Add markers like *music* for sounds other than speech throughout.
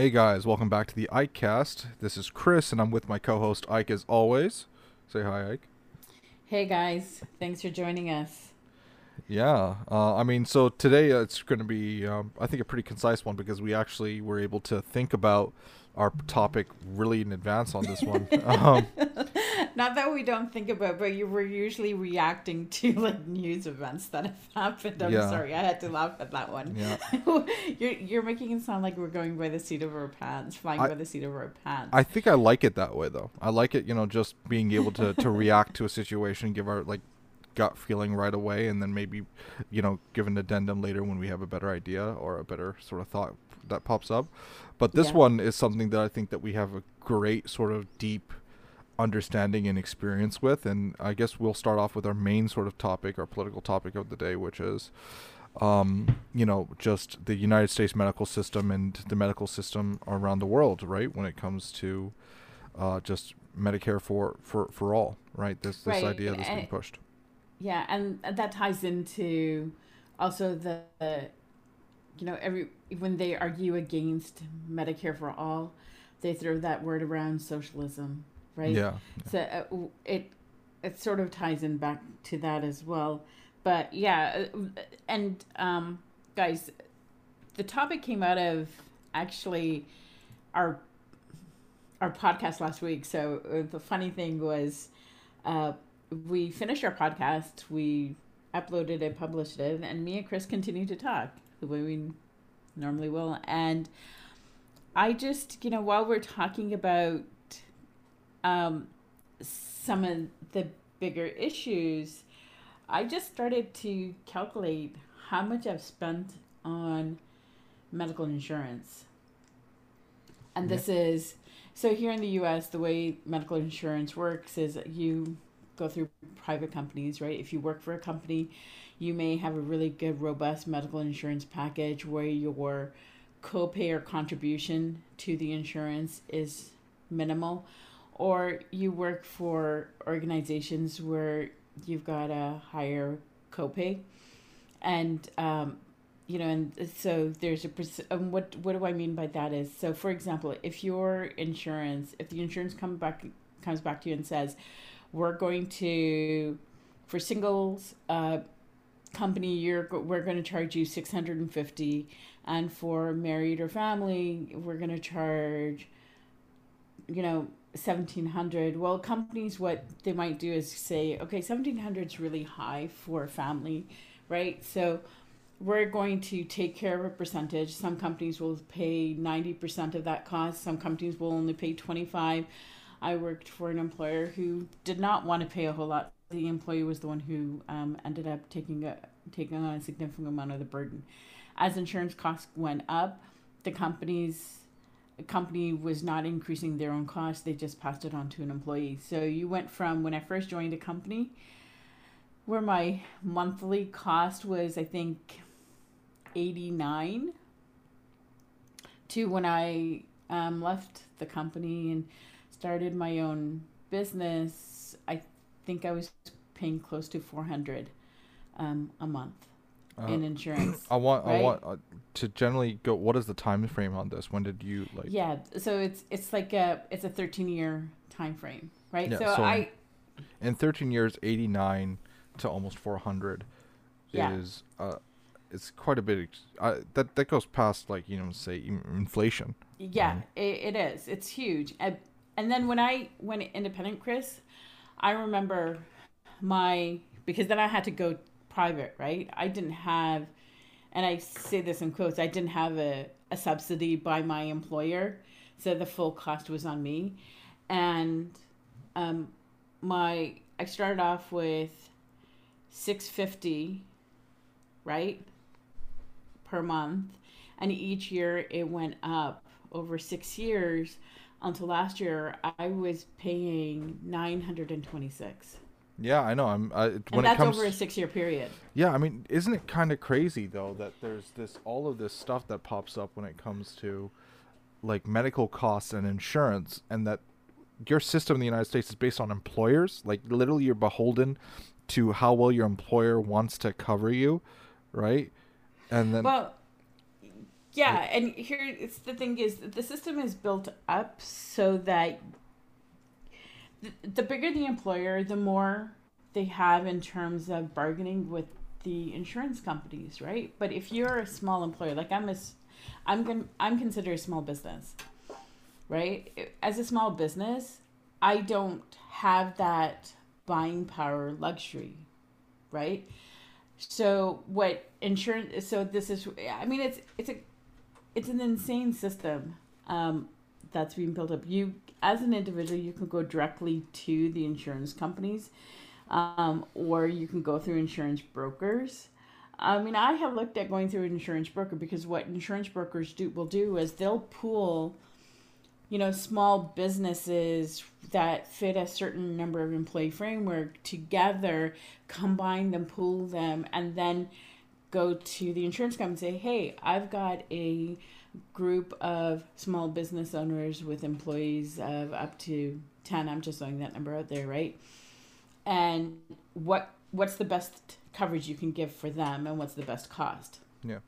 Hey guys, welcome back to the IkeCast. This is Chris, and I'm with my co-host Ike as always. Say hi, Ike. Hey guys, thanks for joining us. Yeah, uh, I mean, so today it's going to be, um, I think, a pretty concise one because we actually were able to think about our topic really in advance on this one. *laughs* um, *laughs* Not that we don't think about, but you were usually reacting to like news events that have happened. I'm Yeah. sorry, I had to laugh at that one. Yeah. *laughs* you're you're making it sound like we're going by the seat of our pants, flying I- by the seat of our pants. I think I like it that way, though. I like it, you know, just being able to to react to a situation, give our like gut feeling right away, and then maybe, you know, give an addendum later when we have a better idea or a better sort of thought that pops up. But this Yeah. one is something that I think that we have a great sort of deep understanding and experience with, and I guess we'll start off with our main sort of topic, our political topic of the day, which is. Um, you know, just the United States medical system and the medical system around the world, right? When it comes to uh, just Medicare for, for, for all, right? This this Right, idea that's being pushed. Yeah, and that ties into also the, you know, every when they argue against Medicare for all, they throw that word around socialism, right? Yeah, So uh, it it sort of ties in back to that as well. But yeah, uh, and um, guys, the topic came out of actually our our podcast last week. So uh, the funny thing was, uh, we finished our podcast, we uploaded it, published it, and me and Chris continued to talk the way we normally will. And I just, you know, while we're talking about um, some of the bigger issues, I just started to calculate how much I've spent on medical insurance. And this is so here in the US, the way medical insurance works is you go through private companies, right? If you work for a company, you may have a really good, robust medical insurance package where your copay or contribution to the insurance is minimal. Or you work for organizations where you've got a higher copay. And, um, you know, and so there's a, um, what, what do I mean by that is, so for example, if your insurance, if the insurance come back, comes back to you and says, we're going to, for singles, uh, company, you're, we're going to charge you 650 and for married or family, we're going to charge, you know, 1700 well companies what they might do is say okay 1700 is really high for family right? So we're going to take care of a percentage. Some companies will pay 90% of that cost. Some companies will only pay 25 i worked for an employer who did not want to pay a whole lot the employee was the one who um, ended up taking a taking on a significant amount of the burden. As insurance costs went up the companies the company was not increasing their own costs they just passed it on to an employee. So you went from when i first joined a company where my monthly cost was i think 89 to when i um, left the company and started my own business i think i was paying close to 400 um, a month in Uh, insurance I want I want uh, to generally go. What is the time frame on this? When did you like? yeah so it's it's like a it's a 13 year time frame right Yeah, so, so- i In 13 years, 89 to almost 400 Yeah. is uh, it's quite a bit. Uh, that that goes past like you know say inflation. yeah it, it is it's huge and, and then when i went independent chris i remember my because then i had to go private right? I didn't have and i say this in quotes i didn't have a, a subsidy by my employer so the full cost was on me. And um my i started off with 650 right per month. And each year it went up over six years until last year i was paying 926 Yeah, I know. I'm uh, and when it that's comes. over a six year period Yeah, I mean, isn't it kind of crazy though that there's this all of this stuff that pops up when it comes to like medical costs and insurance, and that your system in the United States is based on employers. Like literally, you're beholden to how well your employer wants to cover you, right? And then well Yeah, and here it's the thing is the system is built up so that the, the bigger the employer, the more they have in terms of bargaining with the insurance companies, right? But if you're a small employer, like I'm a, I'm going I'm considered a small business, right? As a small business, I don't have that buying power luxury, right? So what insurance? So this is, I mean, it's it's a it's an insane system um, that's being built up. You, as an individual, you can go directly to the insurance companies, um, or you can go through insurance brokers. I mean, I have looked at going through an insurance broker because what insurance brokers do will do is they'll pool, you know, small businesses that fit a certain number of employee framework together, combine them, pool them, and then go to the insurance company and say, hey, I've got a group of small business owners with employees of up to 10 i'm just throwing that number out there right? And what what's the best coverage you can give for them and what's the best cost? Yeah.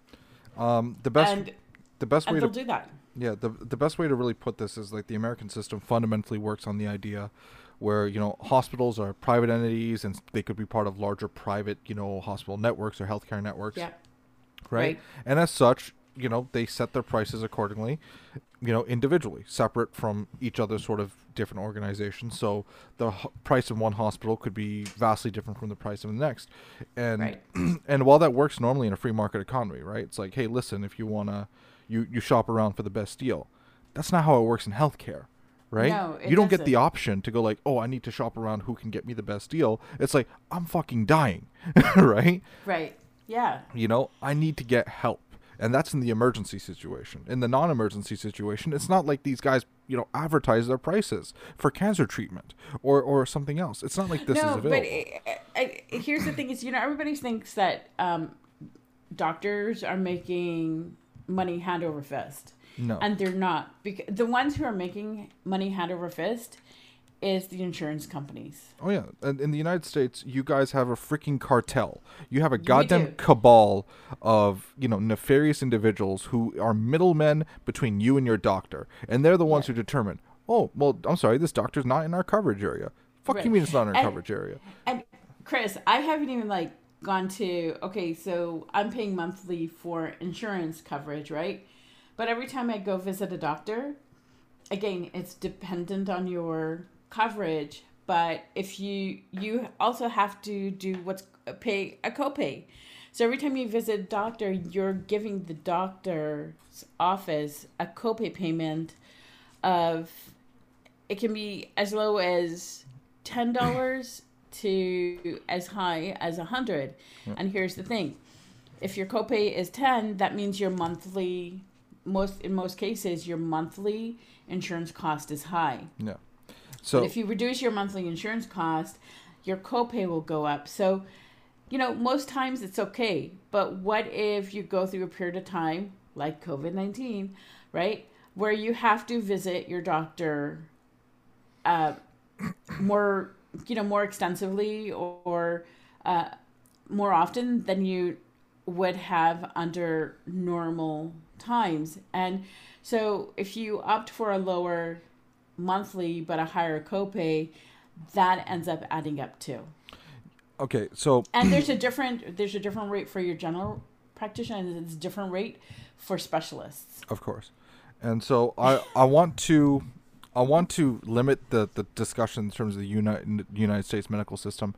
Um, the best and, the best way to do that. Yeah the, the best way to really put this is like the american system fundamentally works on the idea where you know hospitals are private entities and they could be part of larger private you know hospital networks or healthcare networks. Yeah. Right, right. and as such you know they set their prices accordingly you know individually separate from each other sort of different organizations. So the h- price of one hospital could be vastly different from the price of the next. And right. *clears throat* and while that works normally in a free market economy right it's like hey listen if you want to you you shop around for the best deal. That's not how it works in healthcare right? No, you don't doesn't. get the option to go like, oh, I need to shop around who can get me the best deal. It's like I'm fucking dying, *laughs* right? Right. Yeah. You know, I need to get help. And that's in the emergency situation. In the non-emergency situation, it's not like these guys, you know, advertise their prices for cancer treatment or, or something else. It's not like this no, is available. but it, it, here's the thing: is you know everybody thinks that um, doctors are making money hand over fist. No. And they're not. Because the ones who are making money hand over fist is the insurance companies. Oh yeah, and in the United States, you guys have a freaking cartel. You have a goddamn cabal of you know nefarious individuals who are middlemen between you and your doctor, and they're the ones yeah. who determine. Oh well, I'm sorry, this doctor's not in our coverage area. Fuck right. you mean it's not in our and, coverage area? And Chris, I haven't even like gone to okay, so I'm paying monthly for insurance coverage, right? But every time I go visit a doctor, again, it's dependent on your coverage. But if you you also have to do what's pay a copay. So every time you visit a doctor, you're giving the doctor's office a copay payment of it can be as low as ten dollars *coughs* to as high as a hundred. And here's the thing: if your copay is ten, that means your monthly most in most cases your monthly insurance cost is high. Yeah. So but if you reduce your monthly insurance cost, your copay will go up. So, you know, most times it's okay. But what if you go through a period of time like COVID 19, right? Where you have to visit your doctor uh, more, you know, more extensively or uh, more often than you would have under normal times. And so if you opt for a lower monthly but a higher copay, that ends up adding up too. Okay, so *clears throat* and there's a different there's a different rate for your general practitioner and it's a different rate for specialists. Of course. And so I I want to I want to limit the, the discussion in terms of the United, United States medical system,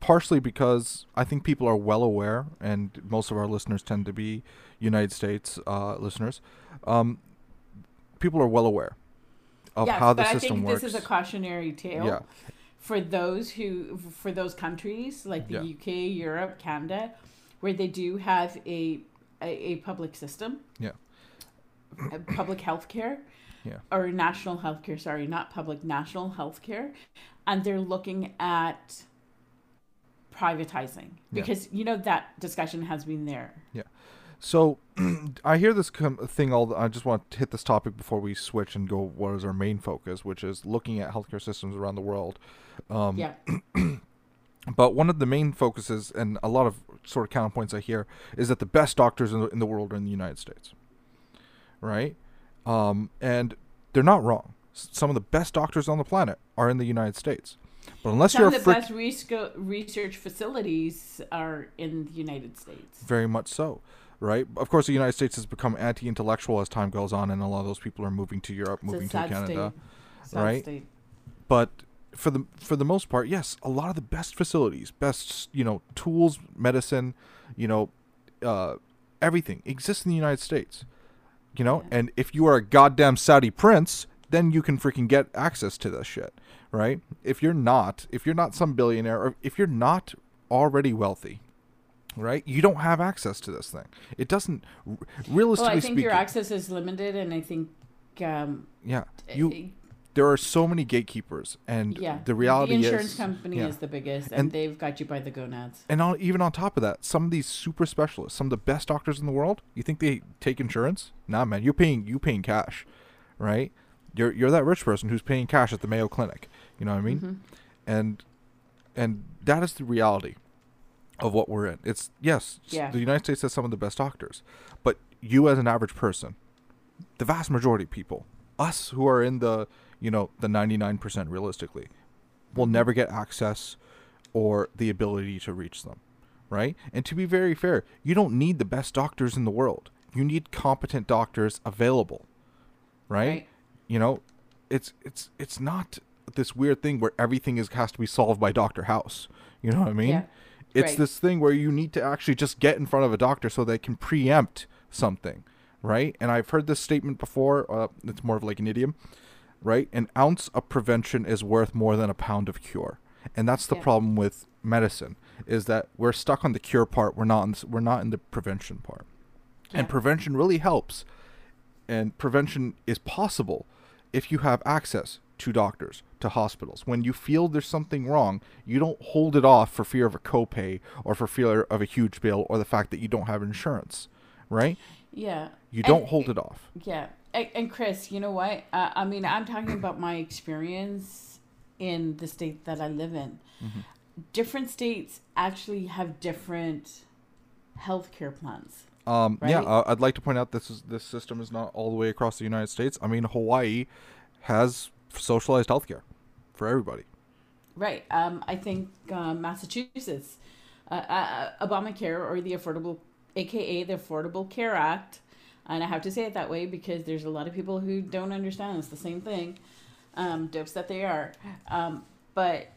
partially because I think people are well aware, and most of our listeners tend to be United States uh, listeners. Um, people are well aware of yes, how the but system I think works. This is a cautionary tale. Yeah. For those who, for those countries like the yeah. UK, Europe, Canada, where they do have a a, a public system. Yeah. public health care yeah. or national health care, sorry, not public, national health care. And they're looking at privatizing because, yeah. you know, that discussion has been there. Yeah. So *clears throat* I hear this com- thing all. The, I just want to hit this topic before we switch and go. What is our main focus, which is looking at healthcare systems around the world. Um, yeah. *clears throat* but one of the main focuses, and a lot of sort of counterpoints I hear, is that the best doctors in the, in the world are in the United States. right? Um, and they're not wrong. S- Some of the best doctors on the planet are in the United States. But unless Some you're of the frick, best resco- research facilities are in the United States. very much so, right? Of course, the United States has become anti-intellectual as time goes on, and a lot of those people are moving to Europe, It's moving to Canada. right? state. but for the for the most part, yes, a lot of the best facilities, best you know tools, medicine, you know, uh, everything exists in the United States. You know, Yeah. and if you are a goddamn Saudi prince, then you can freaking get access to this shit, right? If you're not, if you're not some billionaire, or if you're not already wealthy, right, you don't have access to this thing. It doesn't, realistically Well, I think speaking, your access is limited, and I think um, yeah, you eh, there are so many gatekeepers, and yeah, the reality the insurance is, company yeah. is the biggest, and, And- they've got you by the gonads. And on, even on top of that, some of these super specialists, some of the best doctors in the world, you think they take insurance? Nah, man, you're paying you paying cash, right? You're you're that rich person who's paying cash at the Mayo Clinic. You know what I mean? Mhm. And and that is the reality of what we're in. It's yes, Yeah. the United States has some of the best doctors, but you as an average person, the vast majority of people, us who are in the you know the 99% realistically, will never get access or the ability to reach them, right? And to be very fair, you don't need the best doctors in the world. You need competent doctors available, right? Right. You know, it's it's it's not this weird thing where everything is has to be solved by Doctor House. You know what I mean? Yeah. It's Right. this thing where you need to actually just get in front of a doctor so they can preempt something, right? And I've heard this statement before. Uh, it's more of like an idiom, right? An ounce of prevention is worth more than a pound of cure, and that's the Yeah. problem with medicine is that we're stuck on the cure part. We're not. In, we're not in the prevention part, and prevention really helps. And prevention is possible if you have access to doctors, to hospitals. When you feel there's something wrong, you don't hold it off for fear of a copay or for fear of a huge bill or the fact that you don't have insurance, right? Yeah. You don't hold it off. Yeah, and, and Chris, you know what? Uh, I mean, I'm talking about my experience in the state that I live in. Mm-hmm. Different states actually have different healthcare plans. Um, Yeah, uh, I'd like to point out this is this system is not all the way across the United States. I mean, Hawaii has socialized healthcare for everybody. Right. Um, I think uh, Massachusetts, uh, uh, Obamacare or the Affordable, AKA the Affordable Care Act, and I have to say it that way because there's a lot of people who don't understand it's the same thing, um, dopes that they are, um, but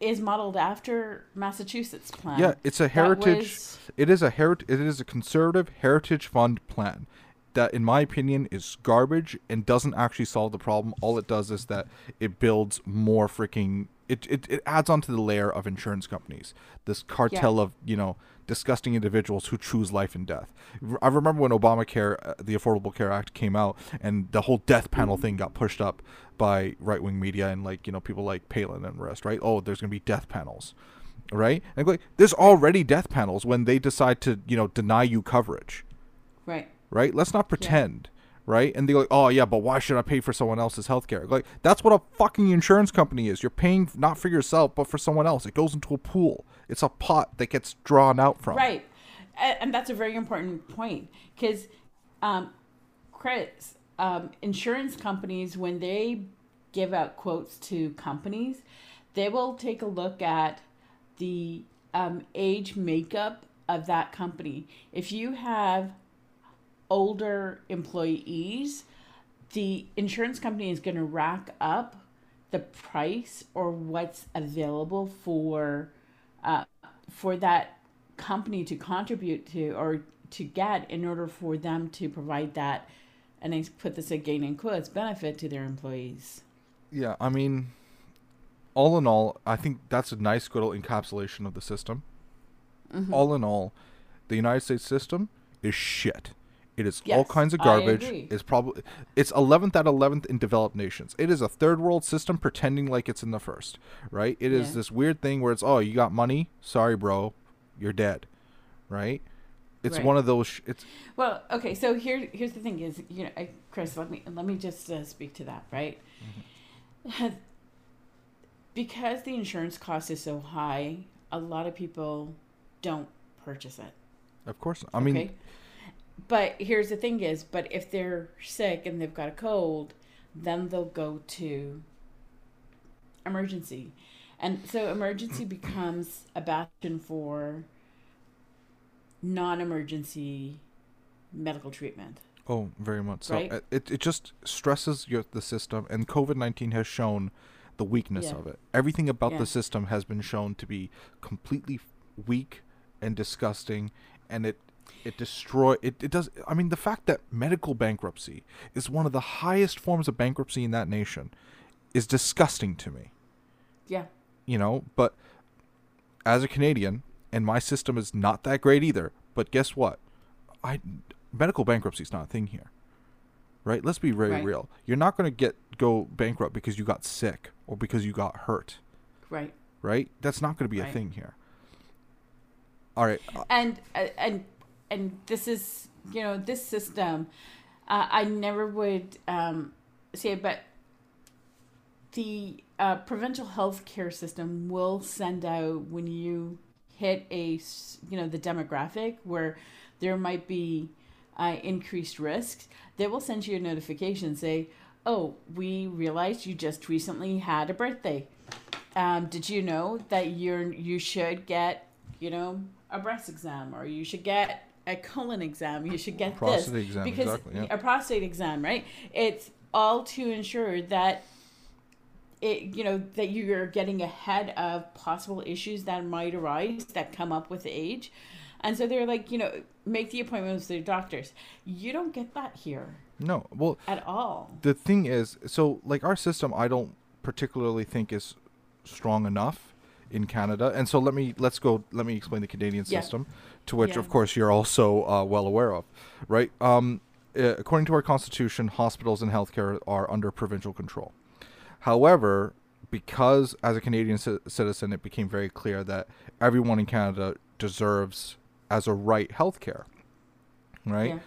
is modeled after Massachusetts plan. Yeah, it's a heritage. was- It is a herit- It is a conservative heritage fund plan that, in my opinion, is garbage and doesn't actually solve the problem. All it does is that it builds more freaking. It, it, it adds onto the layer of insurance companies. This cartel of you know disgusting individuals who choose life and death. i remember when Obamacare, uh, the Affordable Care Act, came out, and the whole death panel thing got pushed up by right wing media and like you know people like Palin and rest. Right? Oh, there's gonna be death panels right? And like, there's already death panels when they decide to, you know, deny you coverage, right. Right? Let's not pretend, right? And they're like, oh yeah, but why should I pay for someone else's healthcare? Like, that's what a fucking insurance company is. You're paying not for yourself, but for someone else. It goes into a pool. It's a pot that gets drawn out from. Right. And that's a very important point because, um, Chris, um, insurance companies, when they give out quotes to companies, they will take a look at the um, age makeup of that company. If you have older employees, the insurance company is going to rack up the price or what's available for uh, for that company to contribute to or to get in order for them to provide that and I put this again in quotes benefit to their employees. Yeah, I mean, all in all, I think that's a nice little encapsulation of the system. Mm-hmm. All in all, the United States system is shit. It is all kinds of garbage. It's probably it's eleventh at eleventh in developed nations. It is a third world system pretending like it's in the first. Right? It is Yeah. this weird thing where it's oh you got money, sorry bro, you're dead. Right? It's Right. one of those. Sh- it's Well, okay, so here here's the thing is, you know, I, Chris, let me let me just uh, speak to that, right? *sighs* because the insurance cost is so high, a lot of people don't purchase it. of course. I mean, okay? But here's the thing is, but if they're sick and they've got a cold, then they'll go to emergency. And so emergency becomes a bastion for non-emergency medical treatment. Oh, very much so. Right? It it just stresses your the system, and COVID nineteen has shown the weakness Yeah. of it. Everything about Yeah. the system has been shown to be completely weak and disgusting, and it it destroy it, it does i mean the fact that medical bankruptcy is one of the highest forms of bankruptcy in that nation is disgusting to me. Yeah. you know but as a canadian and my system is not that great either but guess what? I medical bankruptcy is not a thing here. Right? Let's be very Right. real. You're not going to get go bankrupt because you got sick or because you got hurt. Right. right? That's not going to be a thing here. All right uh, and uh, and and this is you know this system uh, i never would um, say it but the uh, provincial health care system will send out when you hit a you know the demographic where there might be uh, increased risks they will send you a notification say oh we realized you just recently had a birthday. Um, did you know that you're you should get you know a breast exam or you should get a colon exam you should get Prostate this exam, because exactly, yeah. a prostate exam right? It's all to ensure that it you know that you're getting ahead of possible issues that might arise that come up with age. And so they're like you know make the appointments with the doctors. You don't get that here. No well at all. the thing is so like our system i don't particularly think is strong enough in canada. And so let me let's go let me explain the canadian Yeah. system to which Yeah. of course you're also uh, well aware of right um uh, according to our constitution hospitals and healthcare are under provincial control however because as a canadian ci- citizen it became very clear that everyone in canada deserves as a right healthcare right Yeah.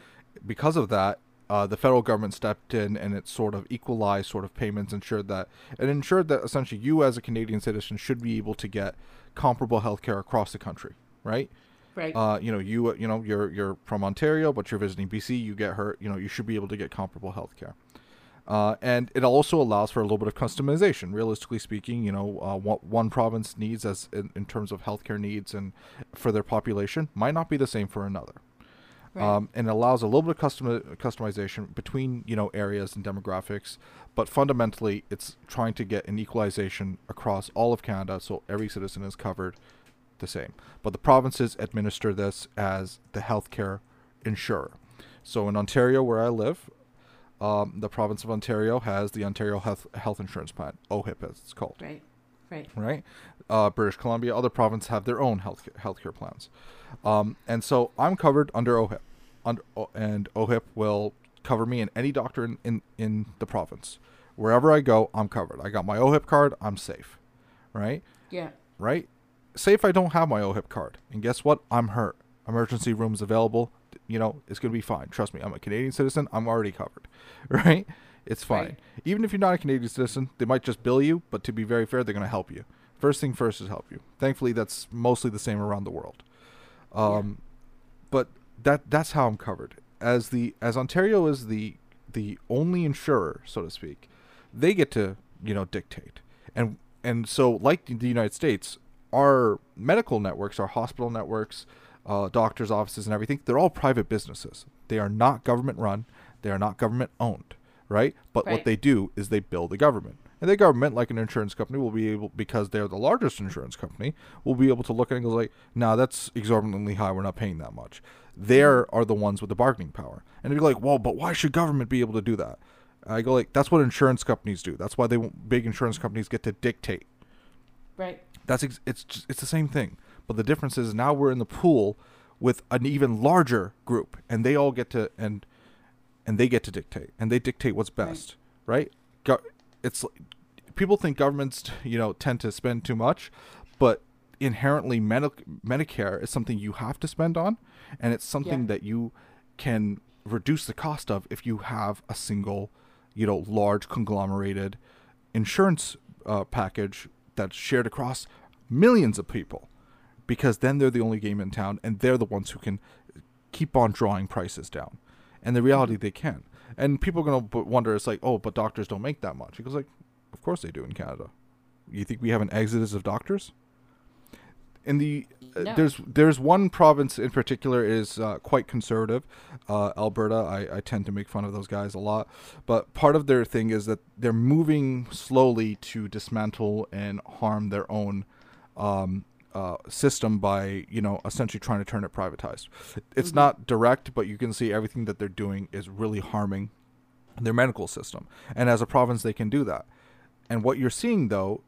because of that, uh, the federal government stepped in and it sort of equalized sort of payments, ensured that it ensured that essentially you as a Canadian citizen should be able to get comparable healthcare across the country, right? Right Uh, you know, you you know you're you're from Ontario, but you're visiting BC, you get hurt, you know, you should be able to get comparable healthcare. Uh, and it also allows for a little bit of customization. Realistically speaking, you know, uh, what one province needs as in, in terms of healthcare needs and for their population might not be the same for another right. um, and it allows a little bit of custom customization between you know areas and demographics but fundamentally it's trying to get an equalization across all of canada so every citizen is covered the same but the provinces administer this as the healthcare insurer so in ontario where i live um, the province of ontario has the ontario health, health insurance plan ohip as it's called right right right? Uh, British Columbia, other provinces have their own health healthcare plans, um, and so I'm covered under OHIP, under, and OHIP will cover me and any doctor in, in in the province. Wherever I go, I'm covered. I got my OHIP card. I'm safe, right? yeah Right? Say if I don't have my OHIP card, and guess what? I'm hurt. Emergency rooms available. You know, it's gonna be fine. Trust me. I'm a Canadian citizen. I'm already covered, *laughs* right? It's fine. Right. Even if you're not a Canadian citizen, they might just bill you, but to be very fair, they're going to help you. First thing first is help you. Thankfully, that's mostly the same around the world. Um, But that that's how I'm covered. As the as Ontario is the the only insurer, so to speak, they get to you know dictate, and and so like the United States, our medical networks, our hospital networks, uh, doctors' offices, and everything, they're all private businesses. They are not government run. They are not government owned, right? But what they do is they bill the government. And the government, like an insurance company, will be able because they're the largest insurance company, will be able to look at it and go like, "No, that's exorbitantly high. We're not paying that much." There are the ones with the bargaining power, and you're like, "Well, but why should government be able to do that?" I go like, "That's what insurance companies do. That's why they big insurance companies get to dictate right that's ex- it's just, it's the same thing, but the difference is now we're in the pool with an even larger group, and they all get to and and they get to dictate, and they dictate what's Right. best, right? Go- it's people think governments, you know, tend to spend too much, but inherently Medi- Medicare is something you have to spend on, and it's something Yeah. that you can reduce the cost of if you have a single, you know, large conglomerated insurance uh, package that's shared across millions of people because then they're the only game in town and they're the ones who can keep on drawing prices down, and the reality they can. And people are gonna wonder, it's like, oh, but doctors don't make that much. He goes like, of course they do in Canada. You think we have an exodus of doctors? In the uh, No. there's there's one province in particular is uh, quite conservative, uh, Alberta. I, I tend to make fun of those guys a lot, but part of their thing is that they're moving slowly to dismantle and harm their own um, uh, system by you know essentially trying to turn it privatized. It's not direct, but you can see everything that they're doing is really harming their medical system, and as a province they can do that. And what you're seeing though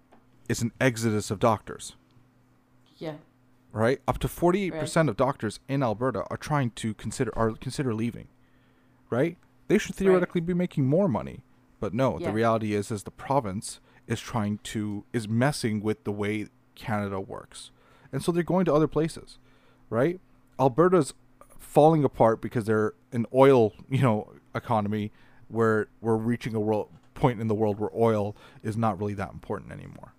is an exodus of doctors Yeah. right? Up to 48% of doctors in Alberta are trying to consider are consider leaving. Right? They should theoretically be making more money. But no, Yeah. the reality is is the province is trying to is messing with the way Canada works. And so they're going to other places. Right? Alberta's falling apart because they're an oil, you know, economy where we're reaching a world point in the world where oil is not really that important anymore.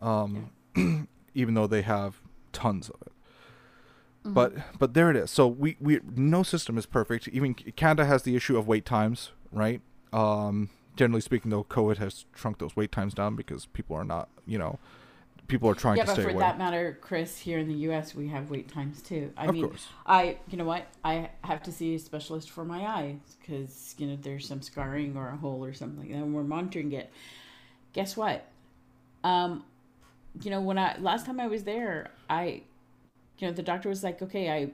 Um, *clears throat* even though they have tons of it. But but there it is. So we, we no system is perfect. Even Canada has the issue of wait times, right? Um, generally speaking, though, COVID has shrunk those wait times down because people are not, you know, people are trying yeah, to stay away. Yeah, but for that matter, Chris, here in the U.S., we have wait times too. I Of mean, course. I, you know what, I have to see a specialist for my eyes because you know there's some scarring or a hole or something and we're monitoring it. Guess what? Um, you know, when I last time I was there, I, you know, the doctor was like, "Okay, I,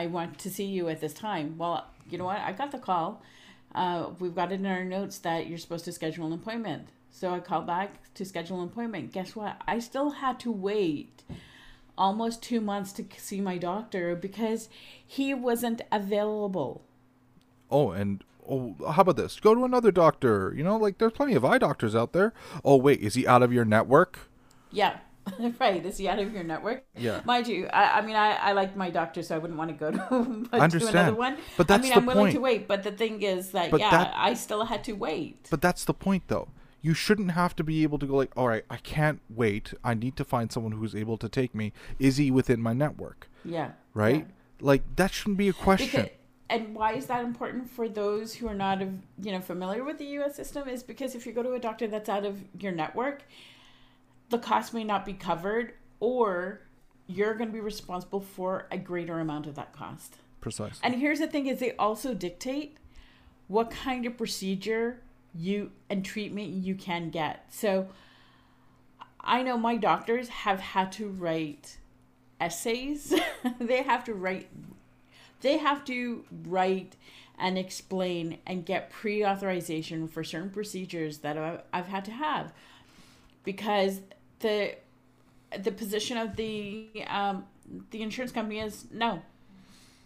I want to see you at this time." Well, you know what? I got the call. Uh, we've got it in our notes that you're supposed to schedule an appointment. So I called back to schedule an appointment. Guess what? I still had to wait almost two months to see my doctor because he wasn't available. Oh, and oh, how about this? Go to another doctor. You know, like there's plenty of eye doctors out there. Oh wait, is he out of your network? Yeah, *laughs* right. Is he out of your network? Yeah. Mind you, I, I mean, I, I like my doctor, so I wouldn't want to go to, *laughs* to another one. But I that's mean, the I'm willing to wait, but the thing is that, But yeah, that- I still had to wait. But that's the point, though. You shouldn't have to be able to go like, all right, I can't wait. I need to find someone who's able to take me. Is he within my network? yeah. Right? yeah. Like that shouldn't be a question. Because, and why is that important for those who are not of you know familiar with the U.S. system? Is because if you go to a doctor that's out of your network, the cost may not be covered, or you're going to be responsible for a greater amount of that cost. Precisely. And here's the thing: is they also dictate what kind of procedure you and treatment you can get. So I know my doctors have had to write essays. *laughs* they have to write they have to write and explain and get pre-authorization for certain procedures that I've, I've had to have because the the position of the um, the insurance company is no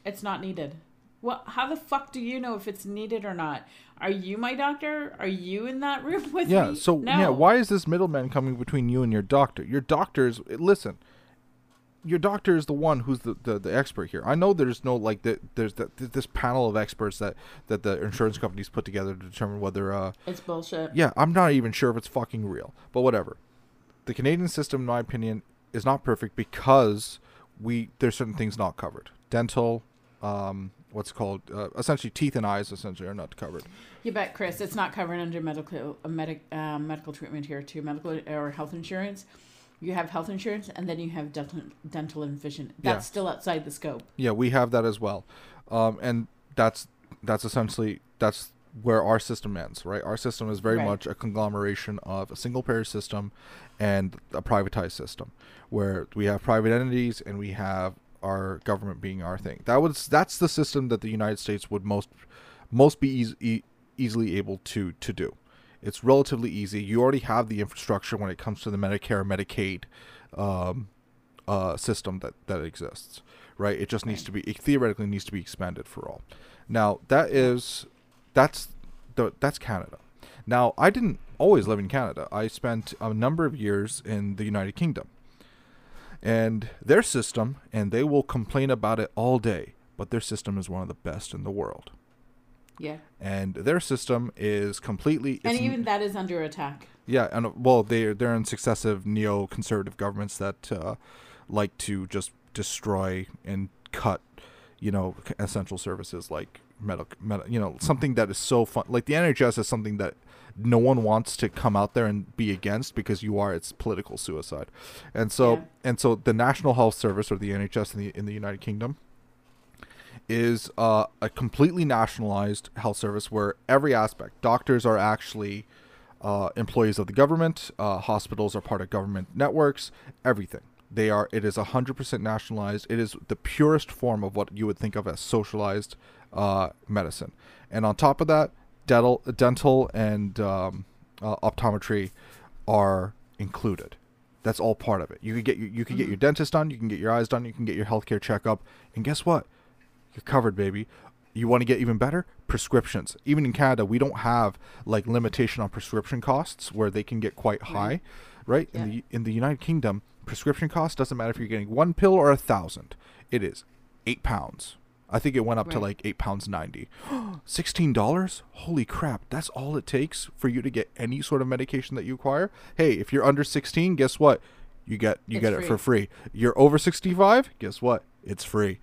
it's not needed well how the fuck do you know if it's needed or not are you my doctor are you in that room *laughs* with yeah. me Yeah. So no. yeah, why is this middleman coming between you and your doctor? Your doctor's listen. Your doctor is the one who's the, the, the expert here. I know there's no like the, there's the, this panel of experts that, that the insurance companies put together to determine whether uh it's bullshit yeah I'm not even sure if it's fucking real, but whatever. The Canadian system, in my opinion, is not perfect because we there's certain things not covered. Dental, um, what's called uh, essentially teeth and eyes essentially are not covered. You bet, Chris. It's not covered under medical uh, medic uh, medical treatment here too. Medical or health insurance. You have health insurance, and then you have dental, dental and vision. That's Yeah. still outside the scope. Yeah, we have that as well, um, and that's that's essentially that's where our system ends, right? Our system is very Right. much a conglomeration of a single payer system and a privatized system, where we have private entities and we have our government being our thing. That was that's the system that the United States would most most be eas- e- easily able to to do. It's relatively easy. You already have the infrastructure when it comes to the Medicare, Medicaid, um, uh, system that that exists, right? It just needs to be it theoretically needs to be expanded for all. Now that is that's the that's Canada. Now I didn't always live in Canada. I spent a number of years in the United Kingdom, and their system, and they will complain about it all day, but their system is one of the best in the world. Yeah, And their system is completely and even that is under attack. yeah, and uh, well, they're they're in successive neo-conservative governments that uh, like to just destroy and cut, you know, essential services like medical, med- you know, something that is so fun. Like the NHS is something that no one wants to come out there and be against because you are its political suicide. And so Yeah. and so the National Health Service or the NHS in the in the United Kingdom is uh, a completely nationalized health service where every aspect doctors are actually uh, employees of the government uh, hospitals are part of government networks everything. They are it is 100% nationalized. It is the purest form of what you would think of as socialized uh, medicine. And on top of that dental dental and um, uh, optometry are included. That's all part of it. You could get your, you could get your dentist done you can get your eyes done you can get your healthcare checkup. And guess what you're covered, baby. You want to get even better? Prescriptions. Even in Canada, we don't have like limitation on prescription costs where they can get quite high, right? In Yeah. the in the United Kingdom, prescription cost doesn't matter if you're getting one pill or a thousand. It is eight pounds. I think it went up to like eight pounds ninety. *gasps* Sixteen dollars? Holy crap! That's all it takes for you to get any sort of medication that you require. Hey, if you're under sixteen, guess what? You get you It's get it for free. You're over sixty five. Guess what? It's free.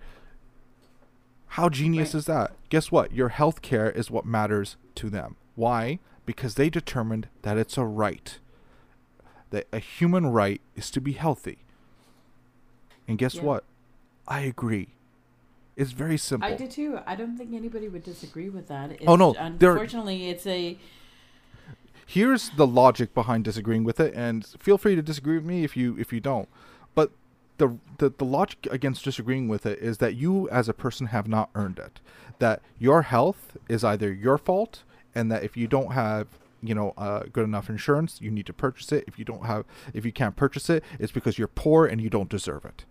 How genius Right. is that? Guess what? Your health care is what matters to them. Why? Because they determined that it's a right. That a human right is to be healthy. And guess Yeah. what? I agree. It's very simple. I do too. I don't think anybody would disagree with that. Oh, it's, Oh, no, there- Unfortunately, it's a Here's the logic behind disagreeing with it, and feel free to disagree with me if you if you don't. The, the the logic against disagreeing with it is that you as a person have not earned it. That your health is either your fault, and that if you don't have you know uh, good enough insurance, you need to purchase it. If you don't have if you can't purchase it, it's because you're poor and you don't deserve it.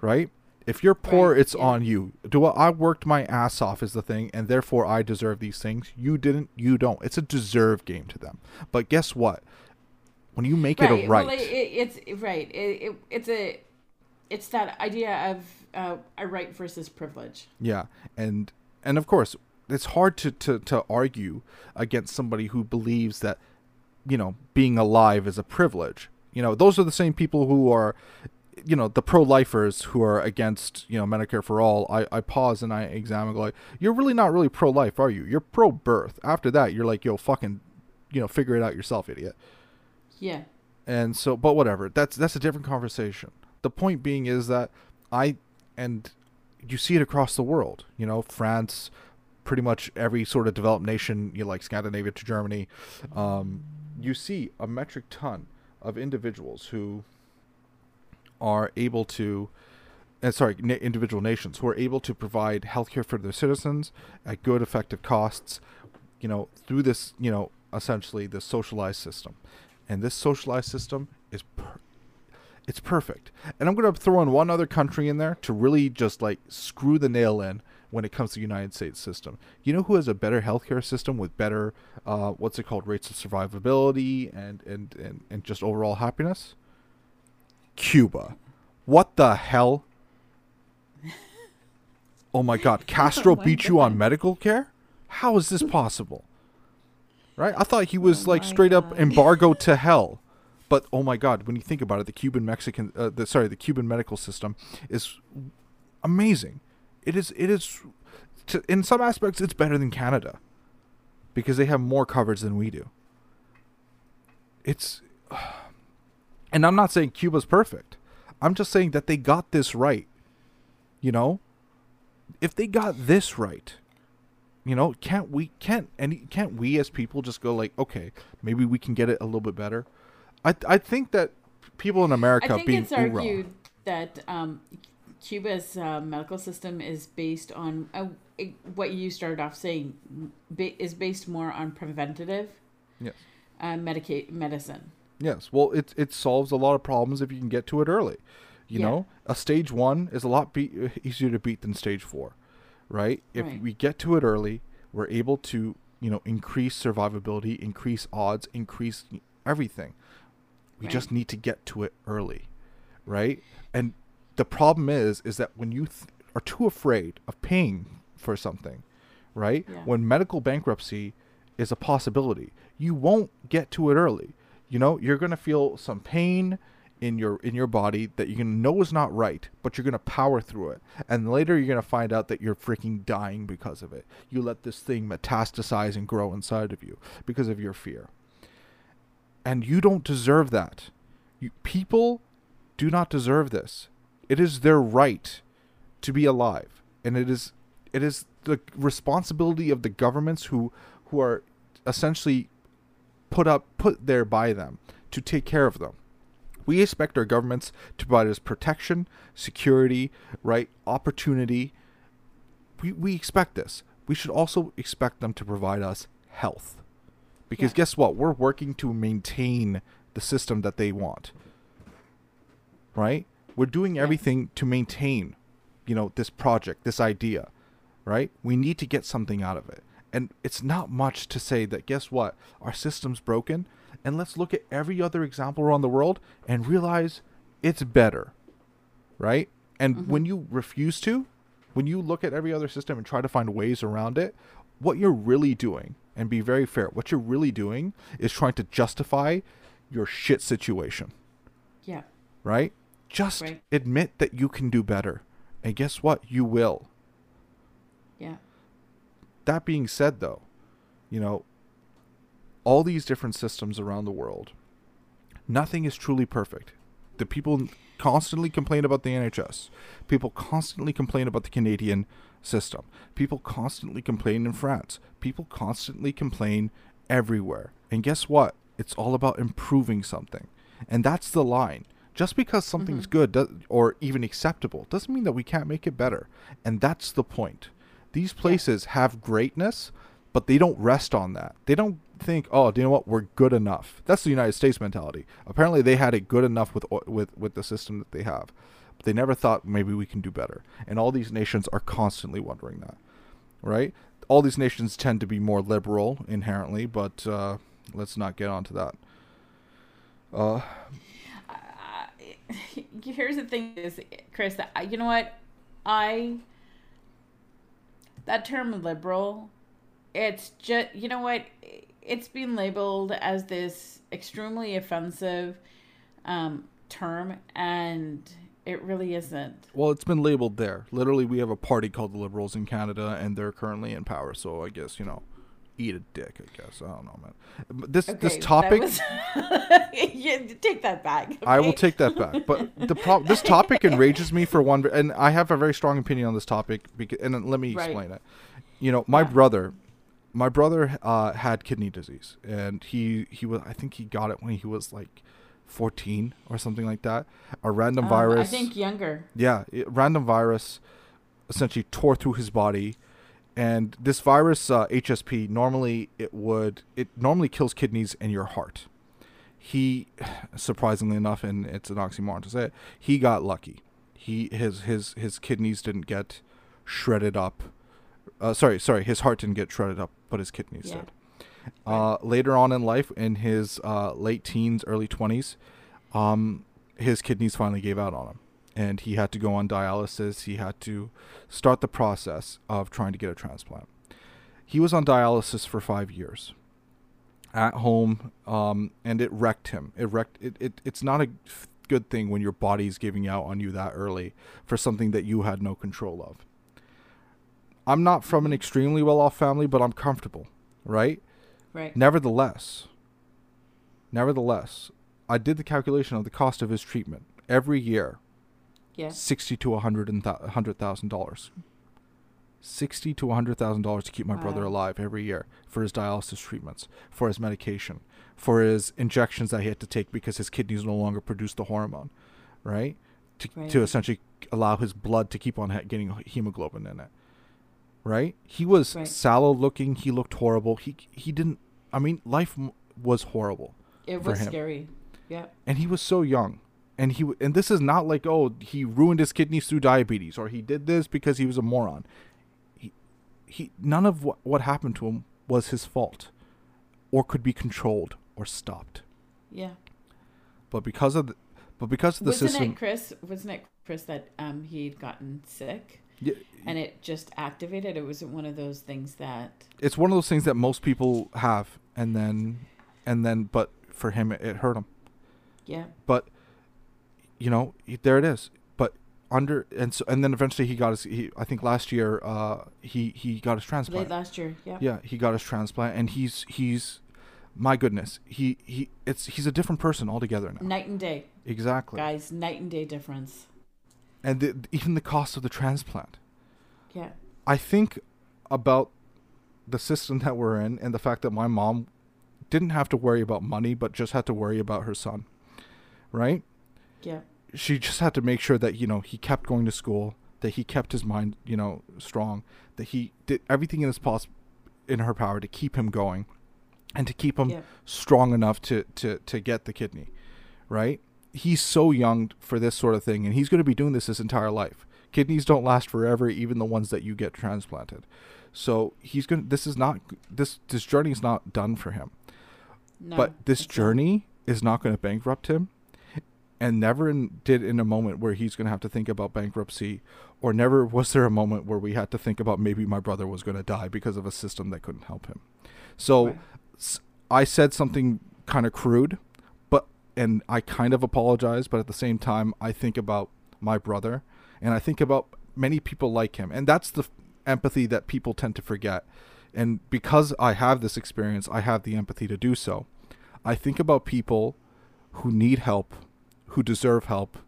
Right? If you're poor, Right, it's yeah. on you. Do I, I worked my ass off is the thing, and therefore I deserve these things. You didn't. You don't. It's a deserve game to them. But guess what? When you make it a right, Well, it, it, it's right. It, it, it's a it's that idea of uh, a right versus privilege. yeah, and and of course it's hard to, to to argue against somebody who believes that you know being alive is a privilege. You know, those are the same people who are you know the pro-lifers who are against you know medicare for all i, I pause and i examine go like you're really not really pro-life are you you're pro-birth after that you're like yo fucking you know figure it out yourself idiot Yeah. and so but whatever that's that's a different conversation the point being is that i and you see it across the world you know france pretty much every sort of developed nation you know, like scandinavia to germany um, you see a metric ton of individuals who are able to uh, sorry na- individual nations who are able to provide healthcare for their citizens at good effective costs you know through this you know essentially the socialized system and this socialized system is per- it's perfect. And i'm going to throw in one other country in there to really just like screw the nail in when it comes to the united states system. You know who has a better healthcare system with better uh, what's it called rates of survivability and, and and and just overall happiness? Cuba. What the hell? *laughs* Oh my god. Castro *laughs* my beat you on medical care? How is this possible right? I thought he was Oh like straight up embargo *laughs* to hell. But oh my god when you think about it the cuban mexican uh, the sorry the cuban medical system is amazing. It is it is to, in some aspects it's better than canada because they have more coverage than we do. It's *sighs* and i'm not saying cuba's perfect. I'm just saying that they got this right you know? If they got this right you know can't we can't any can't we as people just go like okay maybe we can get it a little bit better i i think that people in america I think being it's argued that um, Cuba's uh, medical system is based on uh, it- what you started off saying ba- is based more on preventative yes uh, medica- medicine. Yes. Well, it it solves a lot of problems if you can get to it early. You Yeah. know, a stage one is a lot be- easier to beat than stage four, right? If Right. we get to it early, we're able to you know increase survivability, increase odds, increase everything. We Right. just need to get to it early, right? And the problem is, is that when you th- are too afraid of paying for something, right? Yeah. When medical bankruptcy is a possibility, you won't get to it early. You know, you're going to feel some pain in your in your body that you can know is not right, but you're gonna power through it. And later you're gonna find out that you're freaking dying because of it. You let this thing metastasize and grow inside of you because of your fear. And you don't deserve that. You, people do not deserve this. It is their right to be alive, and it is it is the responsibility of the governments who who are essentially put up put there by them to take care of them. We expect our governments to provide us protection, security, right, opportunity. We we expect this. We should also expect them to provide us health. Because Yeah. guess what? We're working to maintain the system that they want. Right? We're doing Yeah. everything to maintain, you know, this project, this idea. Right? We need to get something out of it. And it's not much to say that guess what? Our system's broken and let's look at every other example around the world and realize it's better. Right? And mm-hmm. when you refuse to, when you look at every other system and try to find ways around it, what you're really doing, and be very fair, what you're really doing is trying to justify your shit situation, Yeah. right? Just Right. admit that you can do better. And guess what? You will. Yeah. That being said, though, you know, all these different systems around the world, nothing is truly perfect. The people constantly complain about the NHS. People constantly complain about the Canadian system. People constantly complain in France. People constantly complain everywhere. And guess what? It's all about improving something. And that's the line. Just because something's mm-hmm. good does, or even acceptable doesn't mean that we can't make it better. And that's the point. These places have greatness, but they don't rest on that. They don't think, "Oh, do you know what? We're good enough." That's the United States mentality. Apparently, they had it good enough with with with the system that they have. But they never thought maybe we can do better. And all these nations are constantly wondering that. Right? All these nations tend to be more liberal inherently, but uh, let's not get onto that. Uh, *laughs* here's the thing is chris you know what i that term liberal it's just you know what it's been labeled as this extremely offensive um, term and it really isn't well, it's been labeled there. Literally, we have a party called the Liberals in Canada, and they're currently in power. So I guess you know, eat a dick. I guess I don't know, man. But This this that topic. was- *laughs* Yeah, take that back I will take that back. But the pro- this topic enrages me for one, and I have a very strong opinion on this topic. Because, and let me Right. explain it. You know, my Yeah. brother, my brother uh, had kidney disease, and he he was I think he got it when he was like fourteen or something like that. A random Um, virus. i think younger Yeah, it, random virus essentially tore through his body, and this virus uh, HSP normally it would it normally kills kidneys and your heart. He, *sighs* surprisingly enough, and it's an oxymoron to say it, he got lucky. He his his his kidneys didn't get shredded up. Uh, sorry, sorry, his heart didn't get shredded up, but his kidneys Yeah. did. Uh, later on in life, in his uh, late teens, early twenties, um, his kidneys finally gave out on him, and he had to go on dialysis. He had to start the process of trying to get a transplant. He was on dialysis for five years at home, um, and it wrecked him. It wrecked. It, it. It's not a good thing when your body's giving out on you that early for something that you had no control of. I'm not from an extremely well-off family, but I'm comfortable, right? right Nevertheless, nevertheless, I did the calculation of the cost of his treatment every year, yeah sixty to a hundred and th- hundred thousand dollars. Sixty to a hundred thousand dollars to keep my brother alive every year for his dialysis treatments, for his medication, for his injections that he had to take because his kidneys no longer produce the hormone, right? To to essentially allow his blood to keep on getting hemoglobin in it, right? He was Right. sallow looking. He looked horrible. He he didn't. I mean, life m- was horrible it was him. scary yeah and he was so young and he and this is not like oh he ruined his kidneys through diabetes or he did this because he was a moron he he none of what, what happened to him was his fault or could be controlled or stopped yeah but because of the but because of the wasn't system it chris wasn't it chris that um he'd gotten sick Yeah, and it just activated it wasn't one of those things that it's one of those things that most people have and then and then but for him it, it hurt him yeah but you know, there it is. But under and so and then eventually he got his. He, I think last year, uh, he he got his transplant. Late last year, yeah. Yeah, he got his transplant, and he's he's, my goodness, he he it's he's a different person altogether now. Night and day, Exactly. guys. Night and day difference. And the, even the cost of the transplant. Yeah. I think about the system that we're in and the fact that my mom didn't have to worry about money, but just had to worry about her son. Right? Yeah. She just had to make sure that, you know, he kept going to school, that he kept his mind, you know, strong, that he did everything in his poss- in her power to keep him going and to keep him Yeah. strong enough to, to, to get the kidney. Right? He's so young for this sort of thing, and he's going to be doing this his entire life. Kidneys don't last forever, even the ones that you get transplanted. So he's going. to This is not this. This journey is not done for him. No. but this it's not. journey is not going to bankrupt him, and never in, did in a moment where he's going to have to think about bankruptcy, or never was there a moment where we had to think about maybe my brother was going to die because of a system that couldn't help him. So Right. I said something kind of crude, and I kind of apologize, but at the same time I think about my brother and I think about many people like him. And that's the empathy that people tend to forget. And because I have this experience, I have the empathy to do so. I think about people who need help, who deserve help,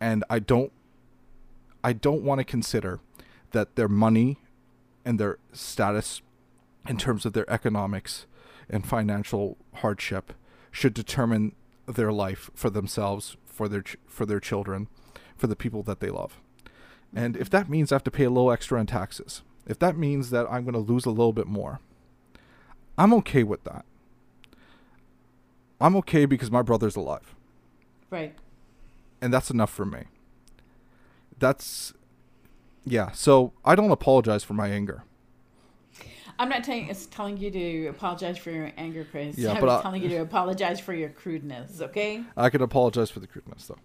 and I don't I don't want to consider that their money and their status in terms of their economics and financial hardship should determine their life for themselves, for their ch- for their children, for the people that they love. And if that means I have to pay a little extra in taxes, if that means that I'm going to lose a little bit more, I'm okay with that. I'm okay because my brother's alive, Right. and that's enough for me. That's yeah, so I don't apologize for my anger. I'm not telling it's telling you to apologize for your anger, Chris. Yeah, *laughs* I but was I- telling you to apologize for your crudeness. Okay. I can apologize for the crudeness though.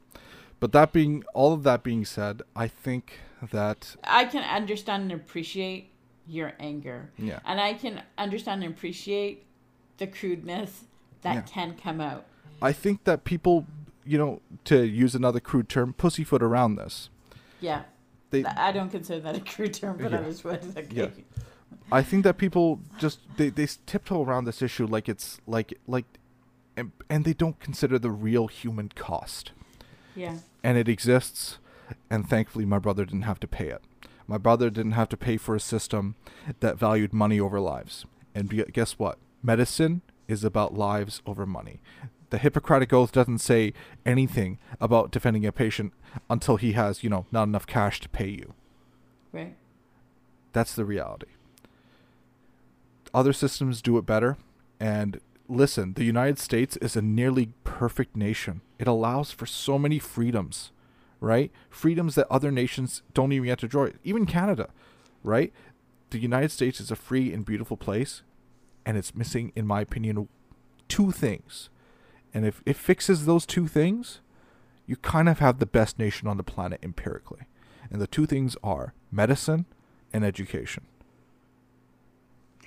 But that being all of that being said, I think that I can understand and appreciate your anger, yeah, and I can understand and appreciate the crudeness that Yeah. can come out. I think that people, you know, to use another crude term, pussyfoot around this. Yeah. They I don't consider that a crude term, but Yeah. I was okay. Yeah. I think that people just they they tiptoe around this issue like it's like like and, and they don't consider the real human cost. Yeah. and it exists and thankfully my brother didn't have to pay it my brother didn't have to pay for a system that valued money over lives and be, guess what medicine is about lives over money the hippocratic oath doesn't say anything about defending a patient until he has you know not enough cash to pay you Right. that's the reality other systems do it better. And listen the united states is a nearly perfect nation. It allows for so many freedoms right? Freedoms that other nations don't even get to enjoy. Even canada right? The united states is a free and beautiful place and it's missing in my opinion two things. And if it fixes those two things you kind of have the best nation on the planet empirically. And the two things are medicine and education.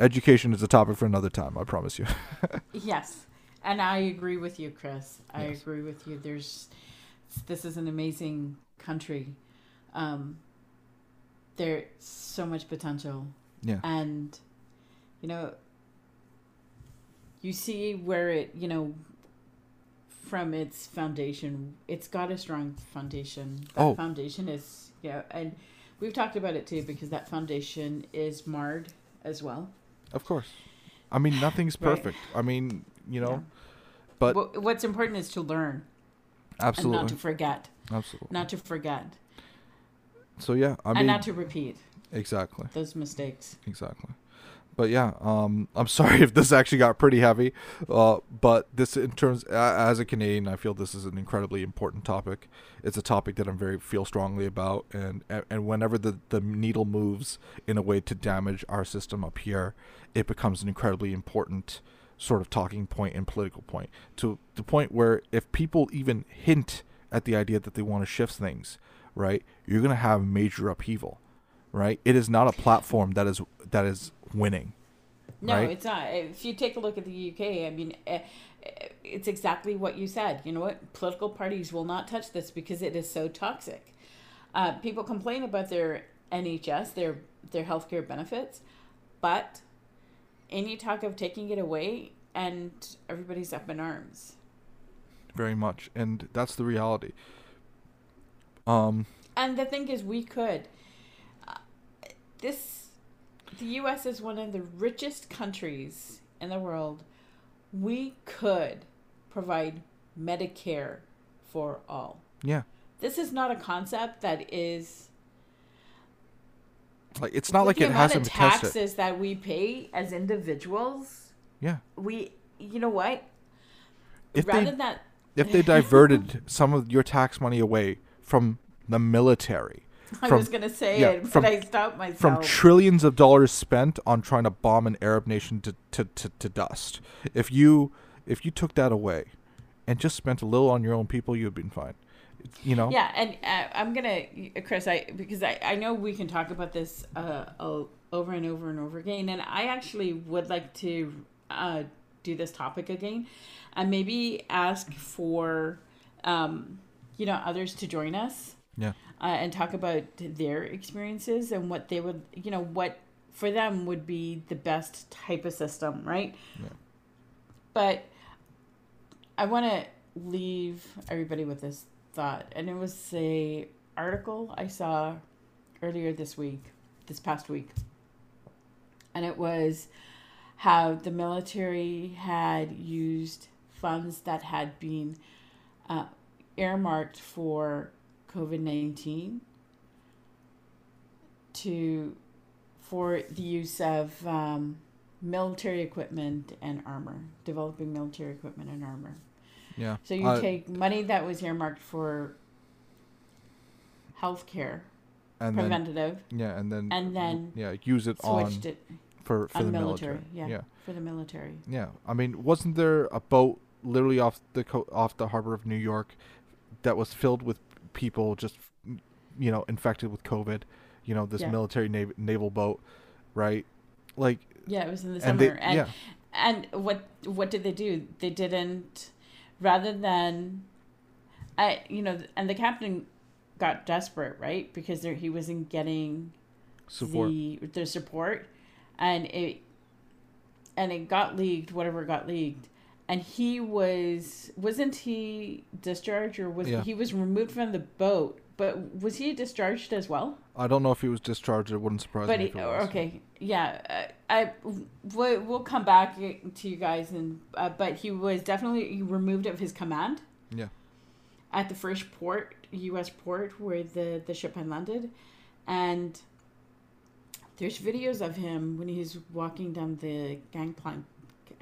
Education is a topic for another time, I promise you. *laughs* Yes. And I agree with you, Chris. I Yes. agree with you. There's this is an amazing country. Um there's so much potential yeah. and you know you see where it, you know, from its foundation, it's got a strong foundation. That Oh. foundation is yeah, and we've talked about it too because that foundation is marred as well. Of course. I mean, nothing's Right. perfect. I mean, you know, Yeah. but Wha- what's important is to learn and absolutely. not to forget. absolutely. Not to forget. so yeah, I mean, and not to repeat exactly. those mistakes. Exactly. But yeah, um, I'm *laughs* sorry if this actually got pretty heavy, uh, but this in terms as a Canadian, I feel this is an incredibly important topic. It's a topic that I'm very feel strongly about, and and whenever the the needle moves in a way to damage our system up here, it becomes an incredibly important sort of talking point and political point to the point where if people even hint at the idea that they want to shift things, right, you're gonna have major upheaval right? It is not a platform that is that is winning. No, Right. it's not. If you take a look at the UK, I mean, uh, uh, it's exactly what you said. You know what? Political parties will not touch this because it is so toxic. Uh, people complain about their NHS, their their healthcare benefits, but any talk of taking it away, and everybody's up in arms. Very much, and that's the reality. Um, and the thing is, we could. Uh, this, the U.S. is one of the richest countries in the world. We could provide Medicare for all. Yeah. This is not a concept that is like it's not like it hasn't been tested. taxes that we pay as individuals. Yeah. We, you know what? If Rather they, than if they diverted some of your tax money away from the military. *laughs* From, I was gonna say yeah, it, from, but I stopped myself. From trillions of dollars spent on trying to bomb an Arab nation to, to, to, to dust. If you if you took that away and just spent a little on your own people, you'd been fine you know yeah and uh, i'm gonna chris i because i i know we can talk about this uh over and over and over again and i actually would like to uh do this topic again and maybe ask for um you know others to join us yeah. Uh, and talk about their experiences and what they would you know what for them would be the best type of system right? Yeah. but i want to leave everybody with this thought, and it was a article I saw earlier this week, this past week, and it was how the military had used funds that had been uh, earmarked for COVID nineteen to for the use of um, military equipment and armor, developing military equipment and armor. Yeah. So you uh, take money that was earmarked for health care, preventative. Then, yeah, and then and then yeah, use it on it for for the military. military. Yeah, yeah, for the military. Yeah, I mean, wasn't there a boat literally off the co- off the harbor of New York that was filled with people just you know infected with COVID? You know, this yeah. military nav- naval boat, right? Like yeah, it was in the summer, and, they, and yeah. and what what did they do? They didn't rather than I you know and the captain got desperate right because there, he wasn't getting support the, the support and it and it got leaked whatever got leaked and he was wasn't he discharged or was yeah. he was removed from the boat but was he discharged as well i don't know if he was discharged it wouldn't surprise but me he, okay yeah I we'll, we'll come back to you guys and uh, but he was definitely removed of his command. Yeah. At the first port, U.S. port where the the ship had landed, and there's videos of him when he's walking down the gangplank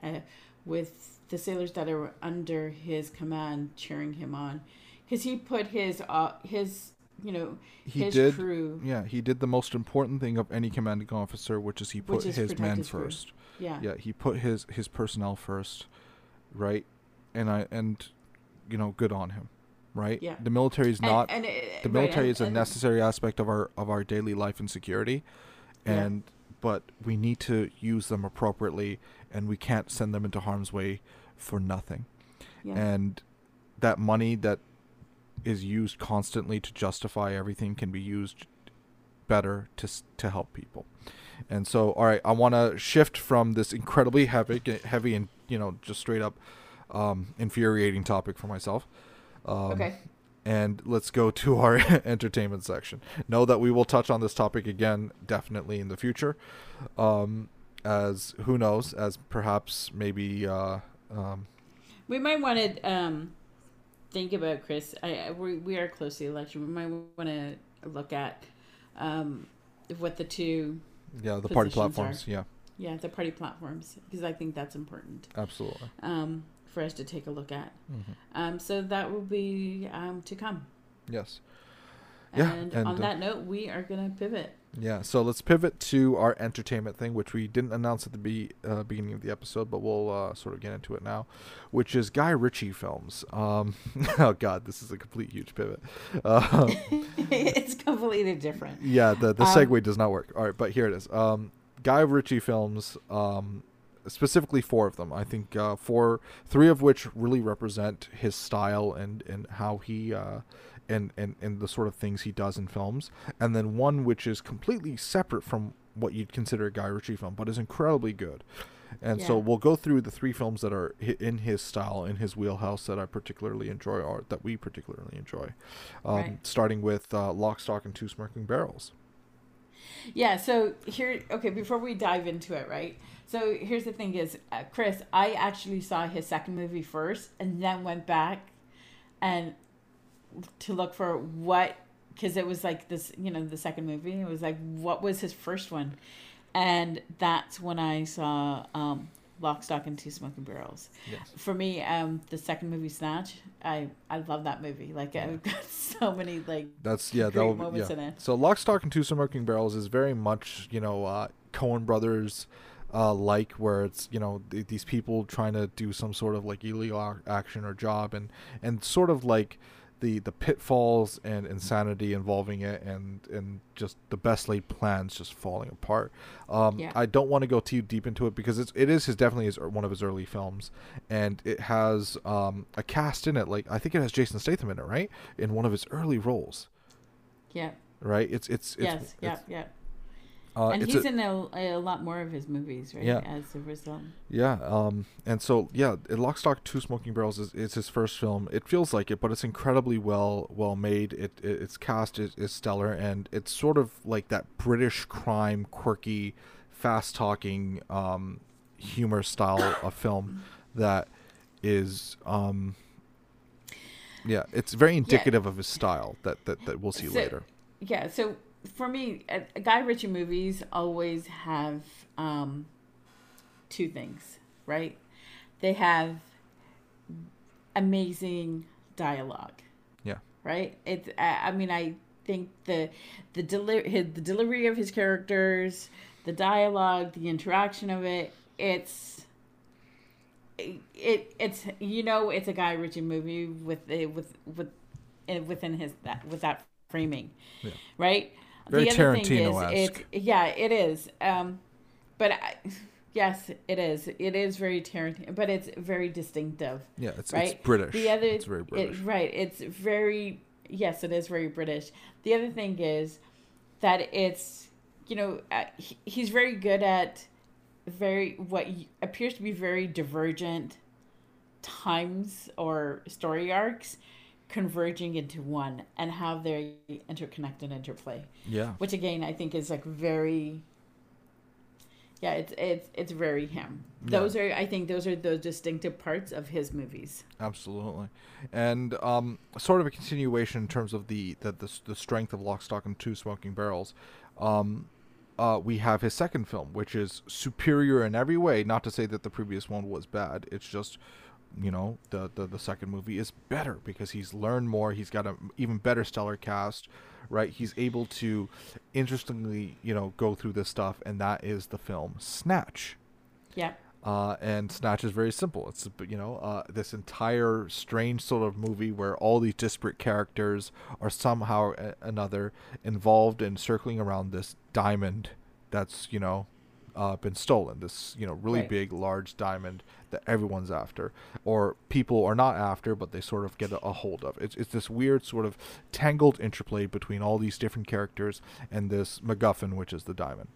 uh, with the sailors that are under his command cheering him on. Because he put his uh, his you know he his did crew. yeah he did the most important thing of any commanding officer which is he put is his men his first. Yeah. Yeah he put his his personnel first right? And i and you know good on him right? Yeah. The military is not and, and it, the military right, and, is a necessary aspect of our of our daily life and security. And yeah. but we need to use them appropriately and we can't send them into harm's way for nothing yeah. and that money that is used constantly to justify everything can be used better to to help people. And so, all right, I want to shift from this incredibly heavy, heavy, and you know, just straight up um, infuriating topic for myself. Um, okay. And let's go to our *laughs* entertainment section. Know that we will touch on this topic again, definitely in the future. Um, as who knows, as perhaps maybe. Uh, um, we might want to um, think about Chris. I, we, we are close to the election. We might want to look at um, what the two yeah the party platforms are. yeah yeah the party platforms because I think that's important. Absolutely. Um, for us to take a look at. Mm-hmm. Um, so that will be um, to come. Yes. And, yeah, and on uh, that note, we are going to pivot. Yeah, so let's pivot to our entertainment thing, which we didn't announce at the be, uh, beginning of the episode, but we'll uh, sort of get into it now, which is Guy Ritchie films. Um, *laughs* oh God, this is a complete huge pivot. Uh, *laughs* it's completely different. Yeah, the the um, segue does not work. All right, but here it is. Um, Guy Ritchie films. Um, specifically four of them. I think uh, four, three of which really represent his style and and how he uh, and and and the sort of things he does in films, and then one which is completely separate from what you'd consider a Guy Ritchie film, but is incredibly good. And so we'll go through the three films that are in his style, in his wheelhouse that I particularly enjoy, or that we particularly enjoy. Um, Right. Starting with uh, Lock, Stock, and Two Smoking Barrels. Yeah, so here, okay, before we dive into it, right? So here's the thing is, uh, Chris, I actually saw his second movie first and then went back and to look for what, because it was like this, you know, the second movie, it was like, what was his first one? And that's when I saw um, Lock, Stock, and Two Smoking Barrels. Yes. For me, um, the second movie, Snatch, I, I love that movie. Like, I've got *laughs* so many, like, That's yeah. That Great will, moments yeah. in it. So Lock, Stock, and Two Smoking Barrels is very much you know uh, Coen Brothers. Uh, like where it's you know th- these people trying to do some sort of like illegal ac- action or job and and sort of like the the pitfalls and insanity involving it and and just the best laid plans just falling apart. Um, Yeah. I don't want to go too deep into it because it's it is his definitely his one of his early films and it has um, a cast in it like I think it has Jason Statham in it right in one of his early roles yeah, right? It's it's, it's yes, yeah, it's, yeah. Uh, and he's a, in a, a lot more of his movies, right? Yeah. As a result. yeah. Um, and so yeah, Lock, Stock, Two Smoking Barrels is, is his first film. It feels like it, but it's incredibly well well made. It, it its cast is, is stellar, and it's sort of like that British crime, quirky, fast talking, um, humor style *coughs* of film that is um. Yeah, it's very indicative of his style that, that, that we'll see So- later. Yeah. So for me, uh, Guy Ritchie movies always have um, two things, right? They have amazing dialogue. Yeah. Right. It's. I I mean, I think the the deli- his, the delivery of his characters, the dialogue, the interaction of it. It's. It, it it's you know it's a Guy Ritchie movie with with with within his that with that framing, Yeah. right? Very the other thing is it's yeah it is, um, but I, yes it is it is very Tarantino, but it's very distinctive. Yeah, it's right? it's British. The other, it's very British. It, right. It's very, yes, it is very British. The other thing is that it's, you know, uh, he, he's very good at very, what appears to be very divergent times or story arcs converging into one and how they interconnect and interplay yeah. which again I think is like very yeah it's it's it's very him Yeah. those are I think those are the distinctive parts of his movies Absolutely, and um, sort of a continuation in terms of the the, the, the strength of Lock, Stock, and Two Smoking Barrels. Um, uh, we have his second film, which is superior in every way. Not to say that the previous one was bad. It's just, you know, the the, the second movie is better because he's learned more. He's got an even better stellar cast, right? He's able to interestingly, you know, go through this stuff, and that is the film Snatch. yeah Uh, and Snatch is very simple. It's you know uh, this entire strange sort of movie where all these disparate characters are somehow or another involved in circling around this diamond that's you know uh, been stolen. This you know really Right. big, large diamond that everyone's after, or people are not after, but they sort of get a, a hold of. It's it's this weird sort of tangled interplay between all these different characters and this MacGuffin, which is the diamond.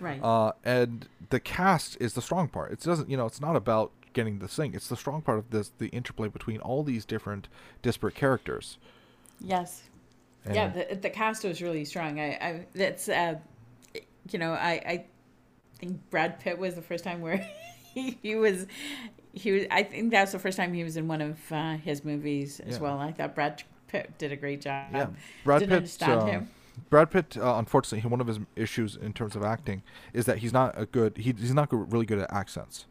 right Uh, and the cast is the strong part. It doesn't, you know, it's not about getting the thing. It's the strong part of this, the interplay between all these different disparate characters. yes And yeah the, the cast was really strong I I that's uh you know I I think Brad Pitt was the first time where *laughs* *laughs* he, was he was I think that was the first time he was in one of uh, his movies as Yeah. well I thought Brad Pitt did a great job yeah, Brad didn't Pitt. understand uh, him. Brad Pitt, uh, unfortunately, one of his issues in terms of acting is that he's not a good. He, he's not go- really good at accents,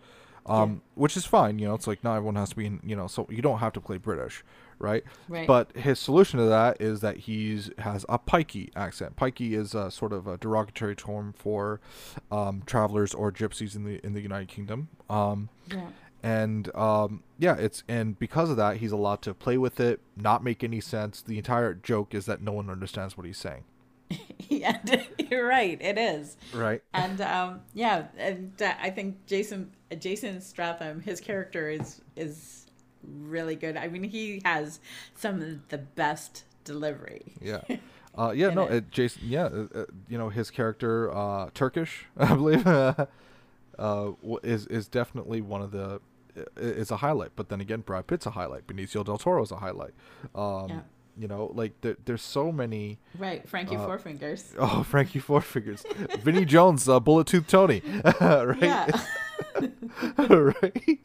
um, which is fine. You know, it's like not everyone has to be. In, you know, so you don't have to play British, right? right But his solution to that is that he's has a pikey accent. Pikey is a sort of a derogatory term for um, travelers or gypsies in the in the United Kingdom. Um, yeah and um, yeah, it's and because of that, he's allowed to play with it, not make any sense. The entire joke is that no one understands what he's saying. *laughs* yeah, *laughs* you're right. It is. Right. And um, yeah, and uh, I think Jason Jason Statham, his character is is really good. I mean, he has some of the best delivery. Yeah. *laughs* Uh, yeah, no, it. Jason. Yeah, uh, uh, you know his character, uh, Turkish, *laughs* I believe, *laughs* uh, is is definitely one of the is a highlight. But then again, Brad Pitt's a highlight. Benicio del Toro is a highlight. Um, Yeah. You know, like there, there's so many. Right, Frankie Uh, Four Fingers. *laughs* Oh, Frankie Four Fingers, Vinnie Jones, uh, Bullet Tooth Tony, *laughs* right? *laughs* Right.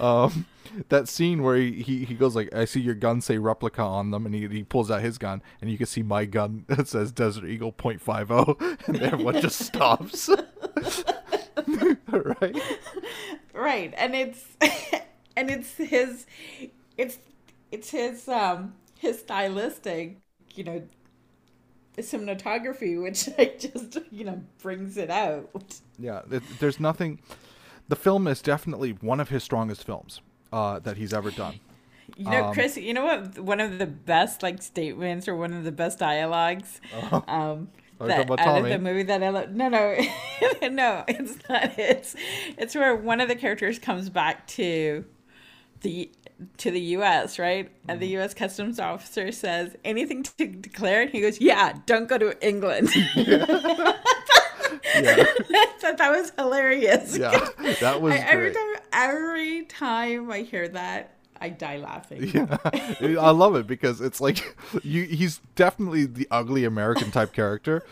Um, that scene where he, he, he goes like, "I see your gun say replica on them," and he, he pulls out his gun, and you can see my gun that says Desert Eagle .50, and everyone just stops. right. right and it's and it's his it's it's his um his stylistic you know cinematography which like just you know brings it out Yeah. There's nothing. The film is definitely one of his strongest films uh, that he's ever done. you know Um, chris you know what one of the best like statements or one of the best dialogues *laughs* um that out of the movie that I love. No, no, *laughs* no. It's not. It's it's where one of the characters comes back to the to the U.S. Right, and Mm-hmm. the U.S. customs officer says anything to declare, and he goes, "Yeah, don't go to England." *laughs* Yeah. *laughs* Thought that was hilarious. Yeah. That was *laughs* I, every time, every time I hear that, I die laughing. Yeah, I love it because it's like *laughs* you. He's definitely the ugly American type character,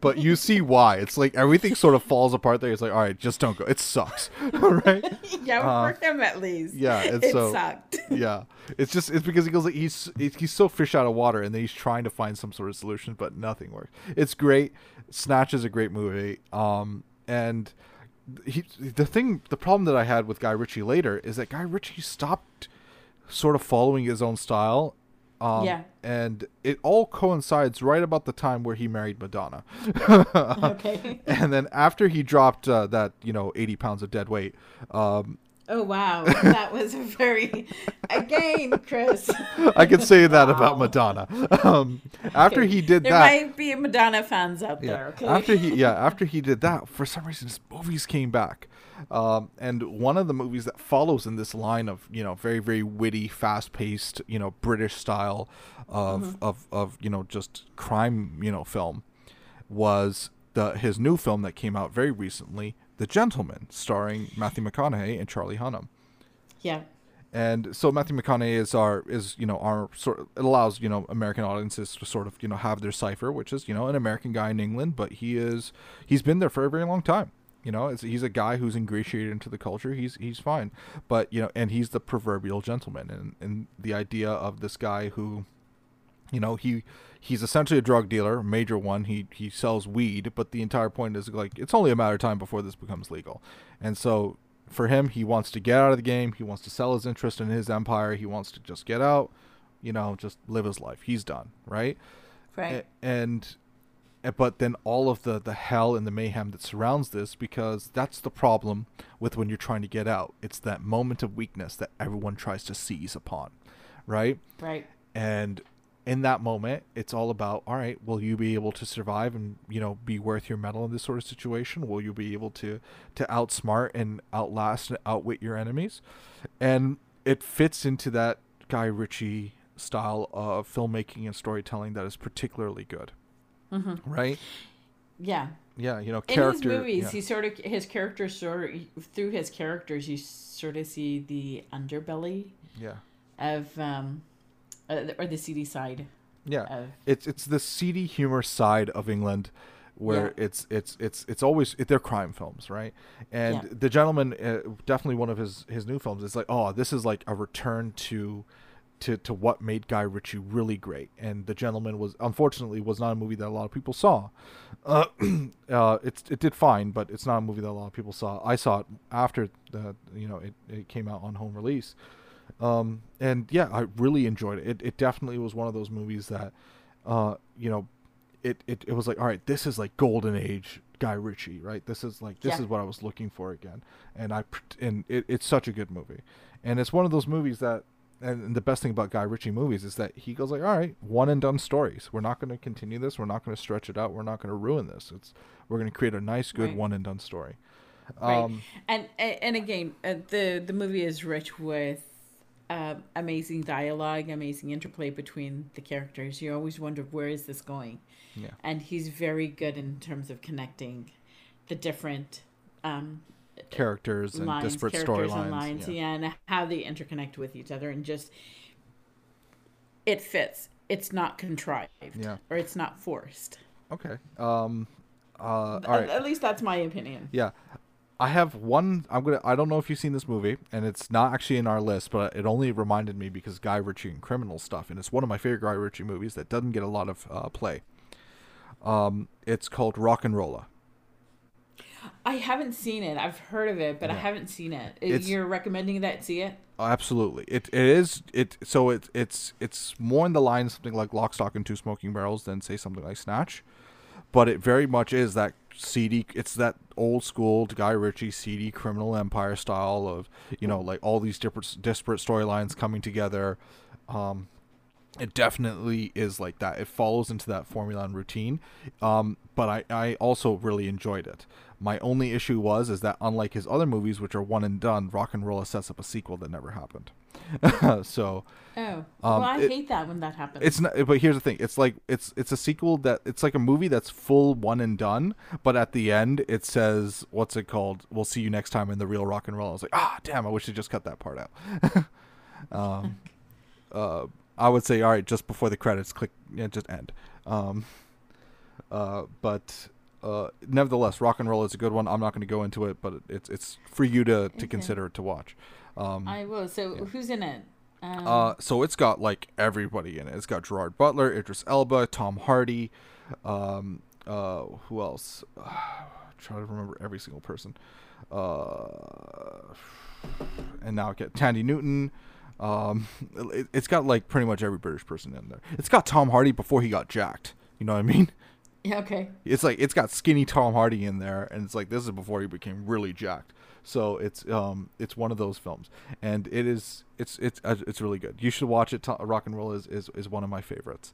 but you see why. It's like everything sort of falls apart. There, it's like, all right, just don't go. It sucks, *laughs* right? *laughs* yeah, Uh, for him at least. yeah, and it so- sucked. Yeah, it's just it's because he goes like he's he's so fish out of water, and then he's trying to find some sort of solution, but nothing works. It's great. Snatch is a great movie. Um, and he the thing the problem that I had with Guy Ritchie later is that Guy Ritchie stopped sort of following his own style. Um, Yeah. And it all coincides right about the time where he married Madonna. *laughs* Okay. *laughs* and then after he dropped uh, that, you know, 80 pounds of dead weight, um, Oh wow, *laughs* that was a very again, Chris. I could say that about Madonna. Um, after he did there that, There might be Madonna fans out yeah, there. Okay. after he yeah after he did that, for some reason his movies came back. Um, and one of the movies that follows in this line of you know very very witty, fast paced you know British style of Mm-hmm. of of you know just crime you know film was the his new film that came out very recently, The Gentleman, starring Matthew McConaughey and Charlie Hunnam. yeah. and so Matthew McConaughey is our is you know our sort of, it allows you know American audiences to sort of you know have their cipher, which is you know an American guy in England, but he is he's been there for a very long time. You know, it's, he's a guy who's ingratiated into the culture. He's he's fine, but you know, and he's the proverbial gentleman, and and the idea of this guy who, you know, he he's essentially a drug dealer, major one. He he sells weed, but the entire point is like it's only a matter of time before this becomes legal, and so for him, he wants to get out of the game. He wants to sell his interest in his empire. He wants to just get out, you know, just live his life. He's done, right? Right. A- and Eh, but then all of the the hell and the mayhem that surrounds this because that's the problem with when you're trying to get out. It's that moment of weakness that everyone tries to seize upon, right? right. and in that moment it's all about all right will you be able to survive and you know be worth your mettle in this sort of situation will you be able to to outsmart and outlast and outwit your enemies and it fits into that guy ritchie style of filmmaking and storytelling that is particularly good right Yeah. yeah you know In his movies, yeah. he sort of his characters sort of through his characters, you sort of see the underbelly yeah of um, uh, or the seedy side yeah of it's it's the seedy humor side of England where it's it's it's it's always they're crime films right and Yeah. the gentleman uh, definitely one of his his new films it's like oh this is like a return to to to what made guy ritchie really great. And the gentleman was unfortunately was not a movie that a lot of people saw. Uh, *clears throat* uh it's it did fine but it's not a movie that a lot of people saw. I saw it after the you know it, it came out on home release. Um and yeah i really enjoyed it. it it definitely was one of those movies that uh you know it, it it was like all right this is like golden age guy ritchie right? This is like this Yeah. is what i was looking for again. And i and it, it's such a good movie. And it's one of those movies that and the best thing about Guy Ritchie movies is that he goes like, all right, one and done stories. We're not going to continue this. We're not going to stretch it out. We're not going to ruin this. It's we're going to create a nice, good Right. one and done story. Right. Um, and and again, uh, the the movie is rich with uh, amazing dialogue, amazing interplay between the characters. You always wonder where is this going, Yeah. and he's very good in terms of connecting the different um, characters and lines, disparate storylines. lines, yeah. yeah, and how they interconnect with each other, and just it fits. It's not contrived, Yeah. or it's not forced. Okay. Um. Uh. All At, at least that's my opinion. Yeah. I have one. I'm gonna. I don't know if you've seen this movie, and it's not actually in our list, but it only reminded me because Guy Ritchie and criminal stuff, and it's one of my favorite Guy Ritchie movies that doesn't get a lot of uh, play. Um, it's called RocknRolla. I haven't seen it. I've heard of it, but I haven't seen it. It's- You're recommending that see it? Absolutely, it it is it. So it it's it's more in the line of something like Lock, Stock, and Two Smoking Barrels than say something like Snatch, but it very much is that seedy. It's that old school Guy Ritchie seedy criminal empire style of you know like all these different disparate storylines coming together. Um, it definitely is like that. It follows into that formula and routine. Um, but I, I also really enjoyed it. My only issue was is that unlike his other movies, which are one and done, RocknRolla sets up a sequel that never happened. *laughs* so Oh, well, I it- hate that when that happens. it's not. But here's the thing: it's like it's it's a sequel that it's like a movie that's full one and done. But at the end, it says, "What's it called? We'll see you next time in the real Rock and Roll." I was like, ah, damn! I wish they just cut that part out. *laughs* um, *laughs* uh, I would say, all right, just before the credits, click, yeah, just end. Um, uh, but uh, nevertheless, Rock and Roll is a good one. I'm not going to go into it, but it's it's for you to to Okay. consider to watch. Um, I will. So yeah. who's in it? Um, uh, so it's got like everybody in it. It's got Gerard Butler, Idris Elba, Tom Hardy. Um, uh, who else? *sighs* try to remember every single person. Uh, and now I get Thandie Newton. Um, it, it's got like pretty much every British person in there. It's got Tom Hardy before he got jacked. You know what I mean? *laughs* yeah, okay. It's like it's got skinny Tom Hardy in there, and it's like this is before he became really jacked. So it's um it's one of those films, and it is it's it's uh, it's really good. You should watch it. Rock and Roll is, is is one of my favorites.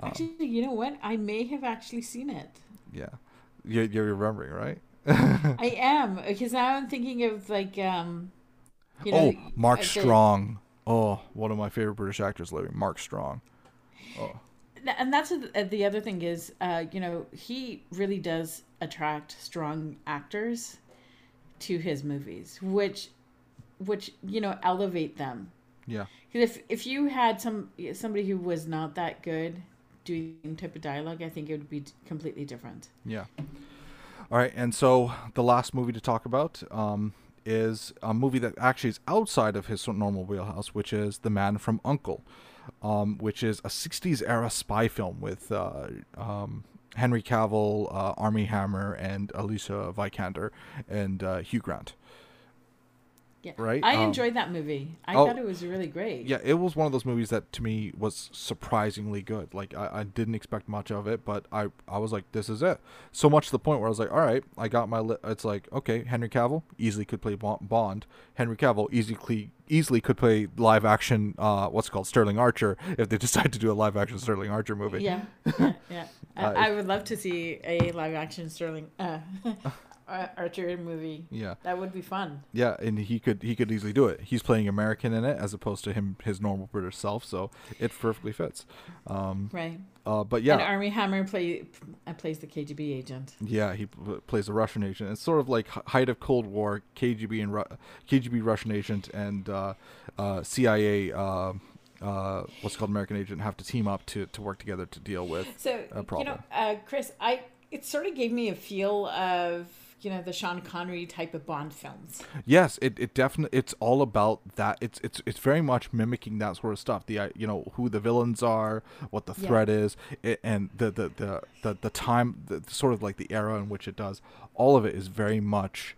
Um, Actually, you know what? I may have actually seen it. yeah, you're, you're remembering right? I am because now I'm thinking of like um, you know, oh, Mark uh, Strong. Oh, one of my favorite British actors living, Mark Strong. Oh, and that's the- uh, the other thing is uh, you know he really does attract strong actors to his movies which which you know elevate them yeah. 'Cause if if you had some somebody who was not that good doing type of dialogue i think it would be completely different Yeah. All right, and so the last movie to talk about um, is a movie that actually is outside of his normal wheelhouse, which is The Man from U.N.C.L.E., um, which is a '60s era spy film with uh, um, Henry Cavill, uh, Armie Hammer, and Alicia Vikander, and uh, Hugh Grant. Yeah Right, i um, enjoyed that movie i oh, thought it was really great Yeah, it was one of those movies that to me was surprisingly good. Like I, I didn't expect much of it, but I I was like, this is it. So much to the point where I was like, all right, I got my. Li- it's like okay, Henry Cavill easily could play Bond. Henry Cavill easily easily could play live action. Uh, what's it called Sterling Archer *laughs* if they decide to do a live action Sterling Archer movie. yeah *laughs* yeah, yeah. I, Uh, I would love to see a live action sterling uh, *laughs* Ar- archer movie Yeah, that would be fun yeah, and he could he could easily do it. He's playing American in it as opposed to him his normal British self, so it perfectly fits. Um, right uh, but and yeah, armie hammer play uh, plays the kgb agent Yeah, he p- plays a Russian agent. It's sort of like height of Cold War, KGB and Ru- KGB Russian agent and uh, uh, CIA, uh, uh, what's called American agent, have to team up to, to work together to deal with. So a problem. you know, uh, Chris, I it sort of gave me a feel of you know the Sean Connery type of Bond films. Yes, it, it definitely it's all about that. It's it's it's very much mimicking that sort of stuff. The uh, you know who the villains are, what the Yeah. threat is, it, and the the the the, the time, the sort of like the era in which it does. All of it is very much,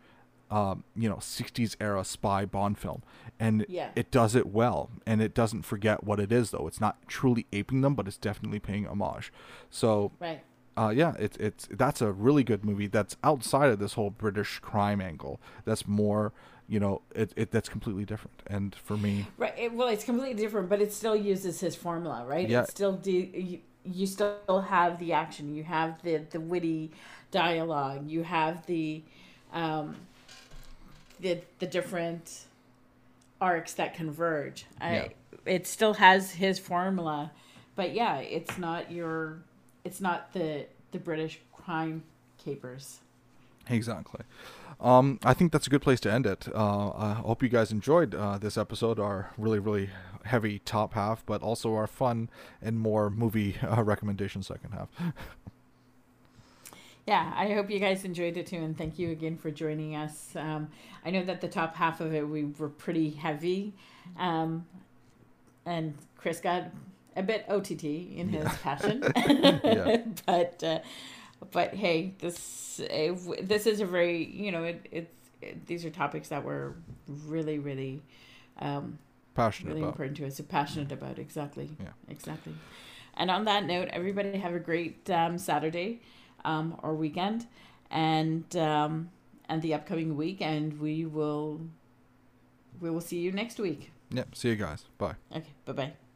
um, you know, '60s era spy Bond film, and Yeah. it does it well, and it doesn't forget what it is though. It's not truly aping them, but it's definitely paying homage. So Right. Uh, yeah, it's it's that's a really good movie that's outside of this whole British crime angle. That's more you know, it, it that's completely different. And for me, Right. It, well, it's completely different, but it still uses his formula, right? Yeah. It still do. You, you still have the action. You have the the witty dialogue. You have the um, the the different arcs that converge. I, Yeah. It still has his formula, but yeah, it's not your. It's not the the British crime capers. Exactly. Um, I think that's a good place to end it. Uh, I hope you guys enjoyed uh, this episode, our really, really heavy top half, but also our fun and more movie uh, recommendation second half. Yeah, I hope you guys enjoyed it too, and thank you again for joining us. Um, I know that the top half of it we were pretty heavy, um, and Chris got a bit OTT in his passion, *laughs* Yeah. *laughs* but uh, but hey, this uh, this is a very you know it, it's it, these are topics that we're really really um, Passionate really about. important to us, passionate about exactly, Yeah. exactly. And on that note, everybody have a great um, Saturday um, or weekend, and um, and the upcoming week, and we will we will see you next week. Yep. See you guys. Bye. Okay, bye bye.